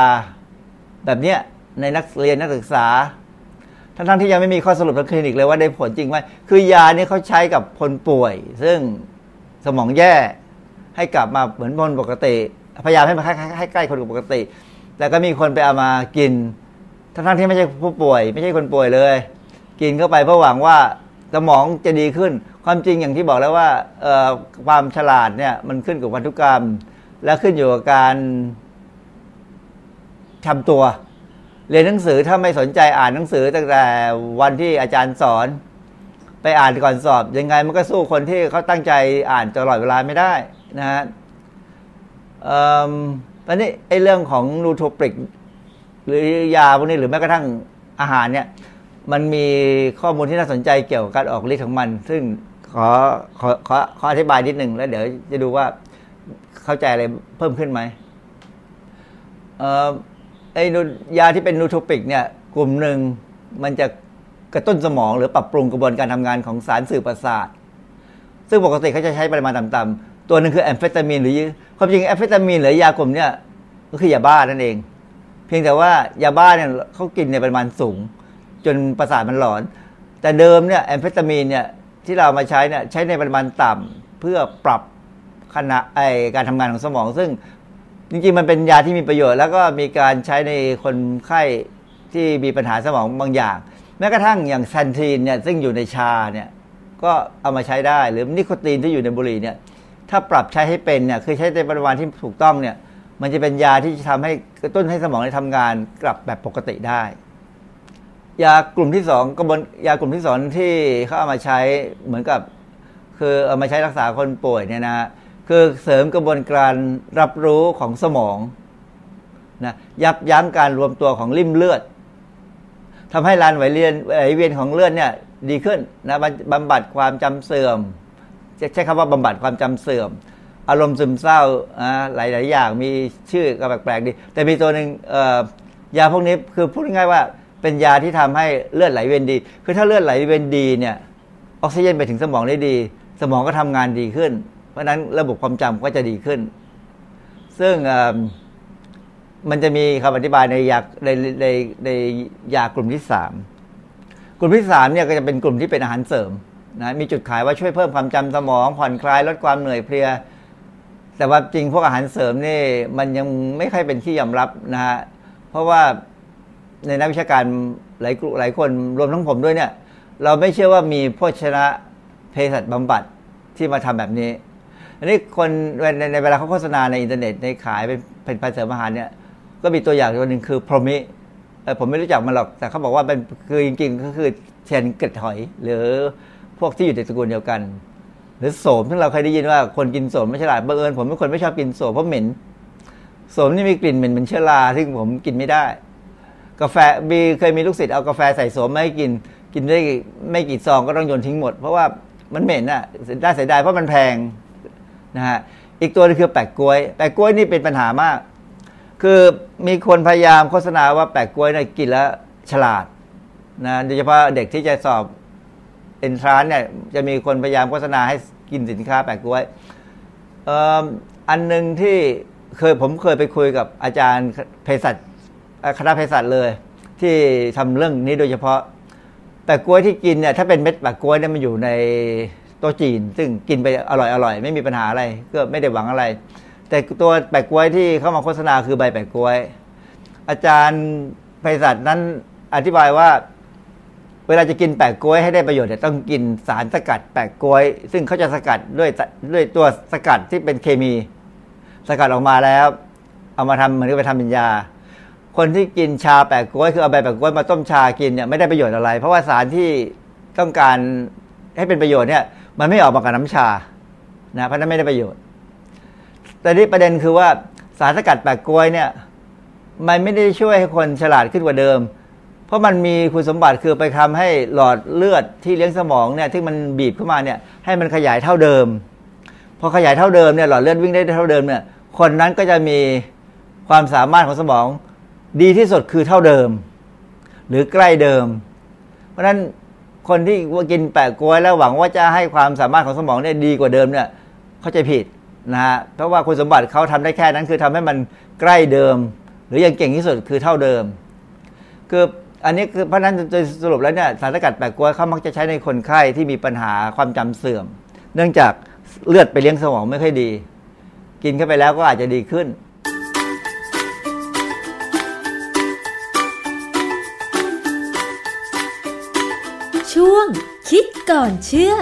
แบบเนี้ยในนักเรียนนักศึกษา ทั้งทั้งที่ยังไม่มีข้อสรุปทางคลินิกเลยว่าได้ผลจริงไหมคือยาเนี้เขาใช้กับคนป่วย ซึ่งสมองแย่ให้กลับมาเหมือนคนปกติ พยายามให้มาให้ใกล้คนปกติ แต่ก็มีคนไปเอามากิน ทั้งทั้งที่ไม่ใช่ผู้ป่วย ไม่ใช่คนป่วยเลย กินเข้าไปเพื่อหวังว่าสมองจะดีขึ้น ความจริงอย่างที่บอกแล้วว่าความฉลาดเนี่ยมันขึ้นกับพันธุกรรม และขึ้นอยู่กับการทำตัว เรียนหนังสือถ้าไม่สนใจอ่านหนังสือตั้งแต่วันที่อาจารย์สอน ไปอ่านก่อนสอบ ยังไงมันก็สู้คนที่เขาตั้งใจอ่านตลอดเวลาไม่ได้นะฮะตอนนี้ไอ้เรื่องของนูโทปริก หรือยาพวกนี้หรือแม้กระทั่งอาหารเนี่ย มันมีข้อมูลที่น่าสนใจเกี่ยวกับการออกฤทธิ์ของมัน ซึ่งขอขอขอขออธิบายนิดหนึ่งแล้วเดี๋ยวจะดูว่าเข้าใจอะไรเพิ่มขึ้นไหมเอ่อไอ้ยาที่เป็นนูโทปิกเนี่ยกลุ่มหนึ่งมันจะกระตุ้นสมองหรือปรับปรุงกระบวนการทำงานของสารสื่อประสาท ซึ่งปกติเขาจะใช้ปริมาณต่ำๆตัวหนึ่งคือแอมเฟตามีนหรือความจริงแอมเฟตามีนหรือยากลุ่มเนี่ยก็คือยาบ้านั่นเอง เพียงแต่ว่ายาบ้าเนี่ยเขากินในปริมาณสูง จนประสาทมันหลอน แต่เดิมเนี่ยแอมเฟตามีนเนี่ยที่เรามาใช้เนี่ยใช้ในปริมาณต่ำเพื่อปรับขณะไอการทำงานของสมอง ซึ่งจริงๆมันเป็นยาที่มีประโยชน์ แล้วก็มีการใช้ในคนไข้ที่มีปัญหาสมองบางอย่าง แม้กระทั่งอย่างแซนทีนเนี่ยซึ่งอยู่ในชาเนี่ยก็เอามาใช้ได้หรือนิโคตินที่อยู่ในบุหรี่เนี่ยถ้าปรับใช้ให้เป็นเนี่ยคือใช้ในปริมาณที่ถูกต้องเนี่ยมันจะเป็นยาที่จะทำให้กระตุ้นให้สมองได้ทำงานกลับแบบปกติได้ ยากลุ่มที่สองกระบวนยากลุ่มที่สองที่เขาเอามาใช้เหมือนกับ คือเอามาใช้รักษาคนป่วยเนี่ยนะคือเสริมกระบวนการรับรู้ของสมองนะยับยั้งการรวมตัวของริ่มเลือดทำให้รานไหลเวียนไหลเวียนของเลือดเนี่ยดีขึ้นนะบำบัดความจำเสื่อมใช้คำว่าบำบัดความจำเสื่อม อารมณ์ซึมเศร้าหลายหลายอย่างมีชื่อก็แปลกๆดี แต่มีตัวหนึ่งยาพวกนี้คือพูดง่ายๆว่า เป็นยาที่ทำให้เลือดไหลเวียนดี คือถ้าเลือดไหลเวียนดีเนี่ยออกซิเจนไปถึงสมองได้ดี สมองก็ทำงานดีขึ้น เพราะฉะนั้นระบบความจำก็จะดีขึ้น ซึ่งมันจะมีคำอธิบายในยาในในในยากลุ่มที่สามกลุ่มที่สามเนี่ยก็จะเป็นกลุ่มที่เป็นอาหารเสริมนะมีจุดขายว่าช่วยเพิ่มความจำสมองผ่อนคลายลดความเหนื่อยเพลีย แต่ว่าจริงพวกอาหารเสริมนี่มันยังไม่ค่อยเป็นที่ยอมรับนะฮะเพราะว่า ในนักวิชาการหลายหลายคนรวมทั้งผมด้วยเนี่ย เราไม่เชื่อว่ามีโภชนะเภสัชบำบัดที่มาทำแบบนี้ อันนี้คนในในเวลาเขาโฆษณาในอินเทอร์เน็ตในขายเป็นผลิตภัณฑ์เสริมอาหารเนี่ย ก็มีตัวอย่างตัวหนึ่งคือพรมิผมไม่รู้จักมันหรอก แต่เขาบอกว่าเป็นคือจริง ๆ ก็คือเชนเกล็ดหอย หรือพวกที่อยู่ในตระกูลเดียวกัน หรือโสมซึ่งเราเคยได้ยินว่าคนกินโสมไม่ฉลาดบังเอิญผมเป็นคนไม่ชอบกินโสมเพราะเหม็นโสมนี่มีกลิ่นเหม็นเหมือนเชื้อราซึ่งผมกินไม่ได้ กาแฟมีเคยมีลูกศิษย์เอากาแฟใส่โสมไม่กิน กินได้ไม่กี่ซองก็ต้องโยนทิ้งหมด เพราะว่ามันเหม็นอะได้เสียดายเพราะมันแพงนะฮะอีกตัวนึงคือแปะกล้วย แปะกล้วยนี่เป็นปัญหามาก คือมีคนพยายามโฆษณาว่าแปะกล้วยเนี่ยกินแล้วฉลาดนะโดยเฉพาะเด็กที่จะสอบเอนทรานเนี่ยจะมีคนพยายามโฆษณาให้กินสินค้าแปะกล้วยอันหนึ่งที่เคยผมเคยไปคุยกับอาจารย์เภสัช คณะเภสัชเลย ที่ทำเรื่องนี้โดยเฉพาะแปะกล้วยที่กินเนี่ยถ้าเป็นเม็ดแปะกล้วยเนี่ยมันอยู่ในโต๊ะจีน ซึ่งกินไปอร่อยอร่อยไม่มีปัญหาอะไรก็ไม่ได้หวังอะไร แต่ตัวแปะกล้วยที่เข้ามาโฆษณาคือใบแปะกล้วย อาจารย์ไพศาลนั้นอธิบายว่าเวลาจะกินแปะกล้วยให้ได้ประโยชน์เนี่ยต้องกินสารสกัดแปะกล้วย ซึ่งเขาจะสกัดด้วยด้วยตัวสกัดที่เป็นเคมี สกัดออกมาแล้ว เอามาทำเหมือนกับไปทำเป็นยา คนที่กินชาแปะกล้วยคือเอาใบแปะกล้วยมาต้มชากินเนี่ยไม่ได้ประโยชน์อะไร เพราะว่าสารที่ต้องการให้เป็นประโยชน์เนี่ย มันไม่ออกมากับน้ำชานะเพราะนั้นไม่ได้ประโยชน์ แต่ที่ประเด็นคือว่าสารสกัดแปลกกล้วยเนี่ย มันไม่ได้ช่วยให้คนฉลาดขึ้นกว่าเดิม เพราะมันมีคุณสมบัติคือไปทำให้หลอดเลือดที่เลี้ยงสมองเนี่ยที่มันบีบเข้ามาเนี่ย ให้มันขยายเท่าเดิมพอขยายเท่าเดิมเนี่ยหลอดเลือดวิ่งได้เท่าเดิมเนี่ย คนนั้นก็จะมีความสามารถของสมอง ดีที่สุดคือเท่าเดิม หรือใกล้เดิม เพราะฉะนั้นคนที่กินแปะกล้วยแล้วหวังว่าจะให้ความสามารถของสมองเนี่ยดีกว่าเดิมเนี่ยเขาใจผิดนะฮะเพราะว่าคุณสมบัติเขาทำได้แค่นั้นคือทำให้มันใกล้เดิม หรือยังเก่งที่สุดคือเท่าเดิม คืออันนี้คือเพราะนั้นโดยสรุปแล้วเนี่ยสารสกัดแปลกกล้วยเขามักจะใช้ในคนไข้ที่มีปัญหาความจำเสื่อม เนื่องจากเลือดไปเลี้ยงสมองไม่ค่อยดี กินเข้าไปแล้วก็อาจจะดีขึ้น ก่อนเชื่อ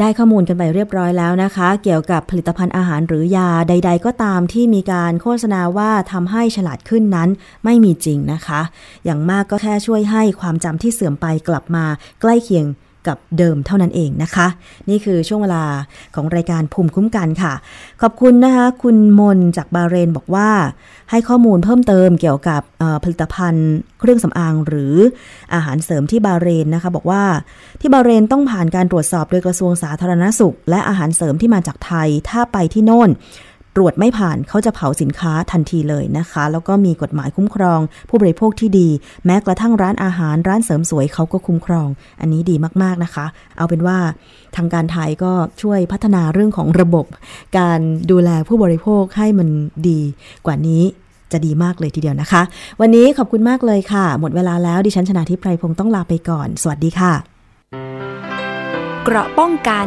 ได้ข้อมูลกันไปเรียบร้อยแล้วนะคะ เกี่ยวกับผลิตภัณฑ์อาหารหรือยาใด ๆ ก็ตามที่มีการโฆษณาว่าทำให้ฉลาดขึ้นนั้นไม่มีจริงนะคะ อย่างมากก็แค่ช่วยให้ความจำที่เสื่อมไปกลับมาใกล้เคียง กับเดิมเท่านั้นเองนะคะ นี่คือช่วงเวลาของรายการภูมิคุ้มกันค่ะ ขอบคุณนะคะคุณมนจากบาเรนบอกว่า ให้ข้อมูลเพิ่มเติมเกี่ยวกับผลิตภัณฑ์ เครื่องสำอางหรืออาหารเสริมที่บาเรนนะคะ บอกว่าที่บาเรนต้องผ่านการตรวจสอบโดยกระทรวงสาธารณสุข และอาหารเสริมที่มาจากไทยถ้าไปที่โน่น ตรวจไม่ผ่านเขาจะเผาสินค้าทันทีเลยนะคะ แล้วก็มีกฎหมายคุ้มครอง ผู้บริโภคที่ดี แม้กระทั่งร้านอาหารร้านเสริมสวยเขาก็คุ้มครอง อันนี้ดีมากๆนะคะ เอาเป็นว่าทางการไทยก็ช่วยพัฒนาเรื่องของระบบ การดูแลผู้บริโภคให้มันดีกว่านี้จะดีมากเลยทีเดียวนะคะ วันนี้ขอบคุณมากเลยค่ะ หมดเวลาแล้วดิฉันชนะทิพไพรพงศ์ต้องลาไปก่อน สวัสดีค่ะ เกราะป้องกัน